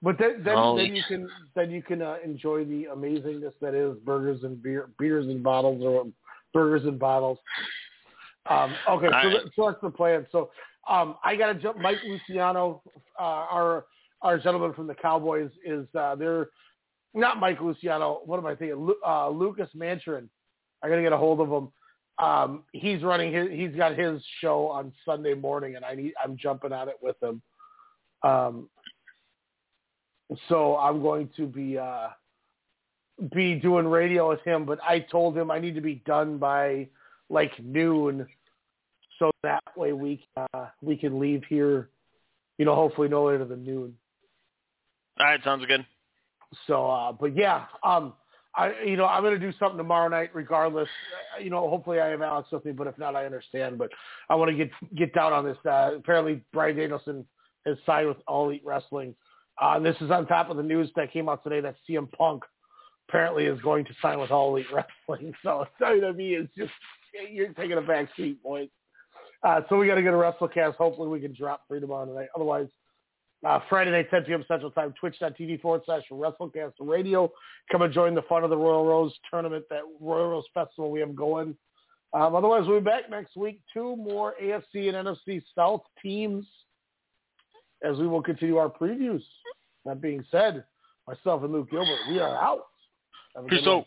But then, then, Holy then you can then you can uh, enjoy the amazingness that is burgers and beer, beers and bottles, or burgers and bottles. Um, okay, so, right. so that's the plan. So um, I got to jump. Mike Luciano, uh, our our gentleman from the Cowboys, is uh, they're not Mike Luciano. What am I thinking? Lu- Uh, Lucas Manchrin. I got to get a hold of him. Um, he's running his. He's got his show on Sunday morning, and I need. I'm jumping on it with him. Um, so I'm going to be uh, be doing radio with him. But I told him I need to be done by like noon, so that way we uh, we can leave here. You know, hopefully no later than noon. All right, sounds good. So, uh, but yeah, um, I you know I'm gonna do something tomorrow night, regardless. Uh, You know, hopefully I have Alex with me, but if not, I understand. But I want to get get down on this. Uh, apparently, Bryan Danielson has signed with All Elite Wrestling. Uh, this is on top of the news that came out today that CM Punk apparently is going to sign with All Elite Wrestling. So WWE is just you're taking a back seat, boys. Uh, so we got to get a WrestleCast. Hopefully we can drop three tomorrow night. Otherwise, uh, Friday night, 10 p.m. Central Time, twitch.tv forward slash WrestleCast Radio. Come and join the fun of the Royal Rose tournament, that Royal Rose Festival we have going. Um, otherwise, we'll be back next week. Two more AFC and NFC South teams as we will continue our previews. That being said, myself and Luke Gilbert, we are out. Peace out.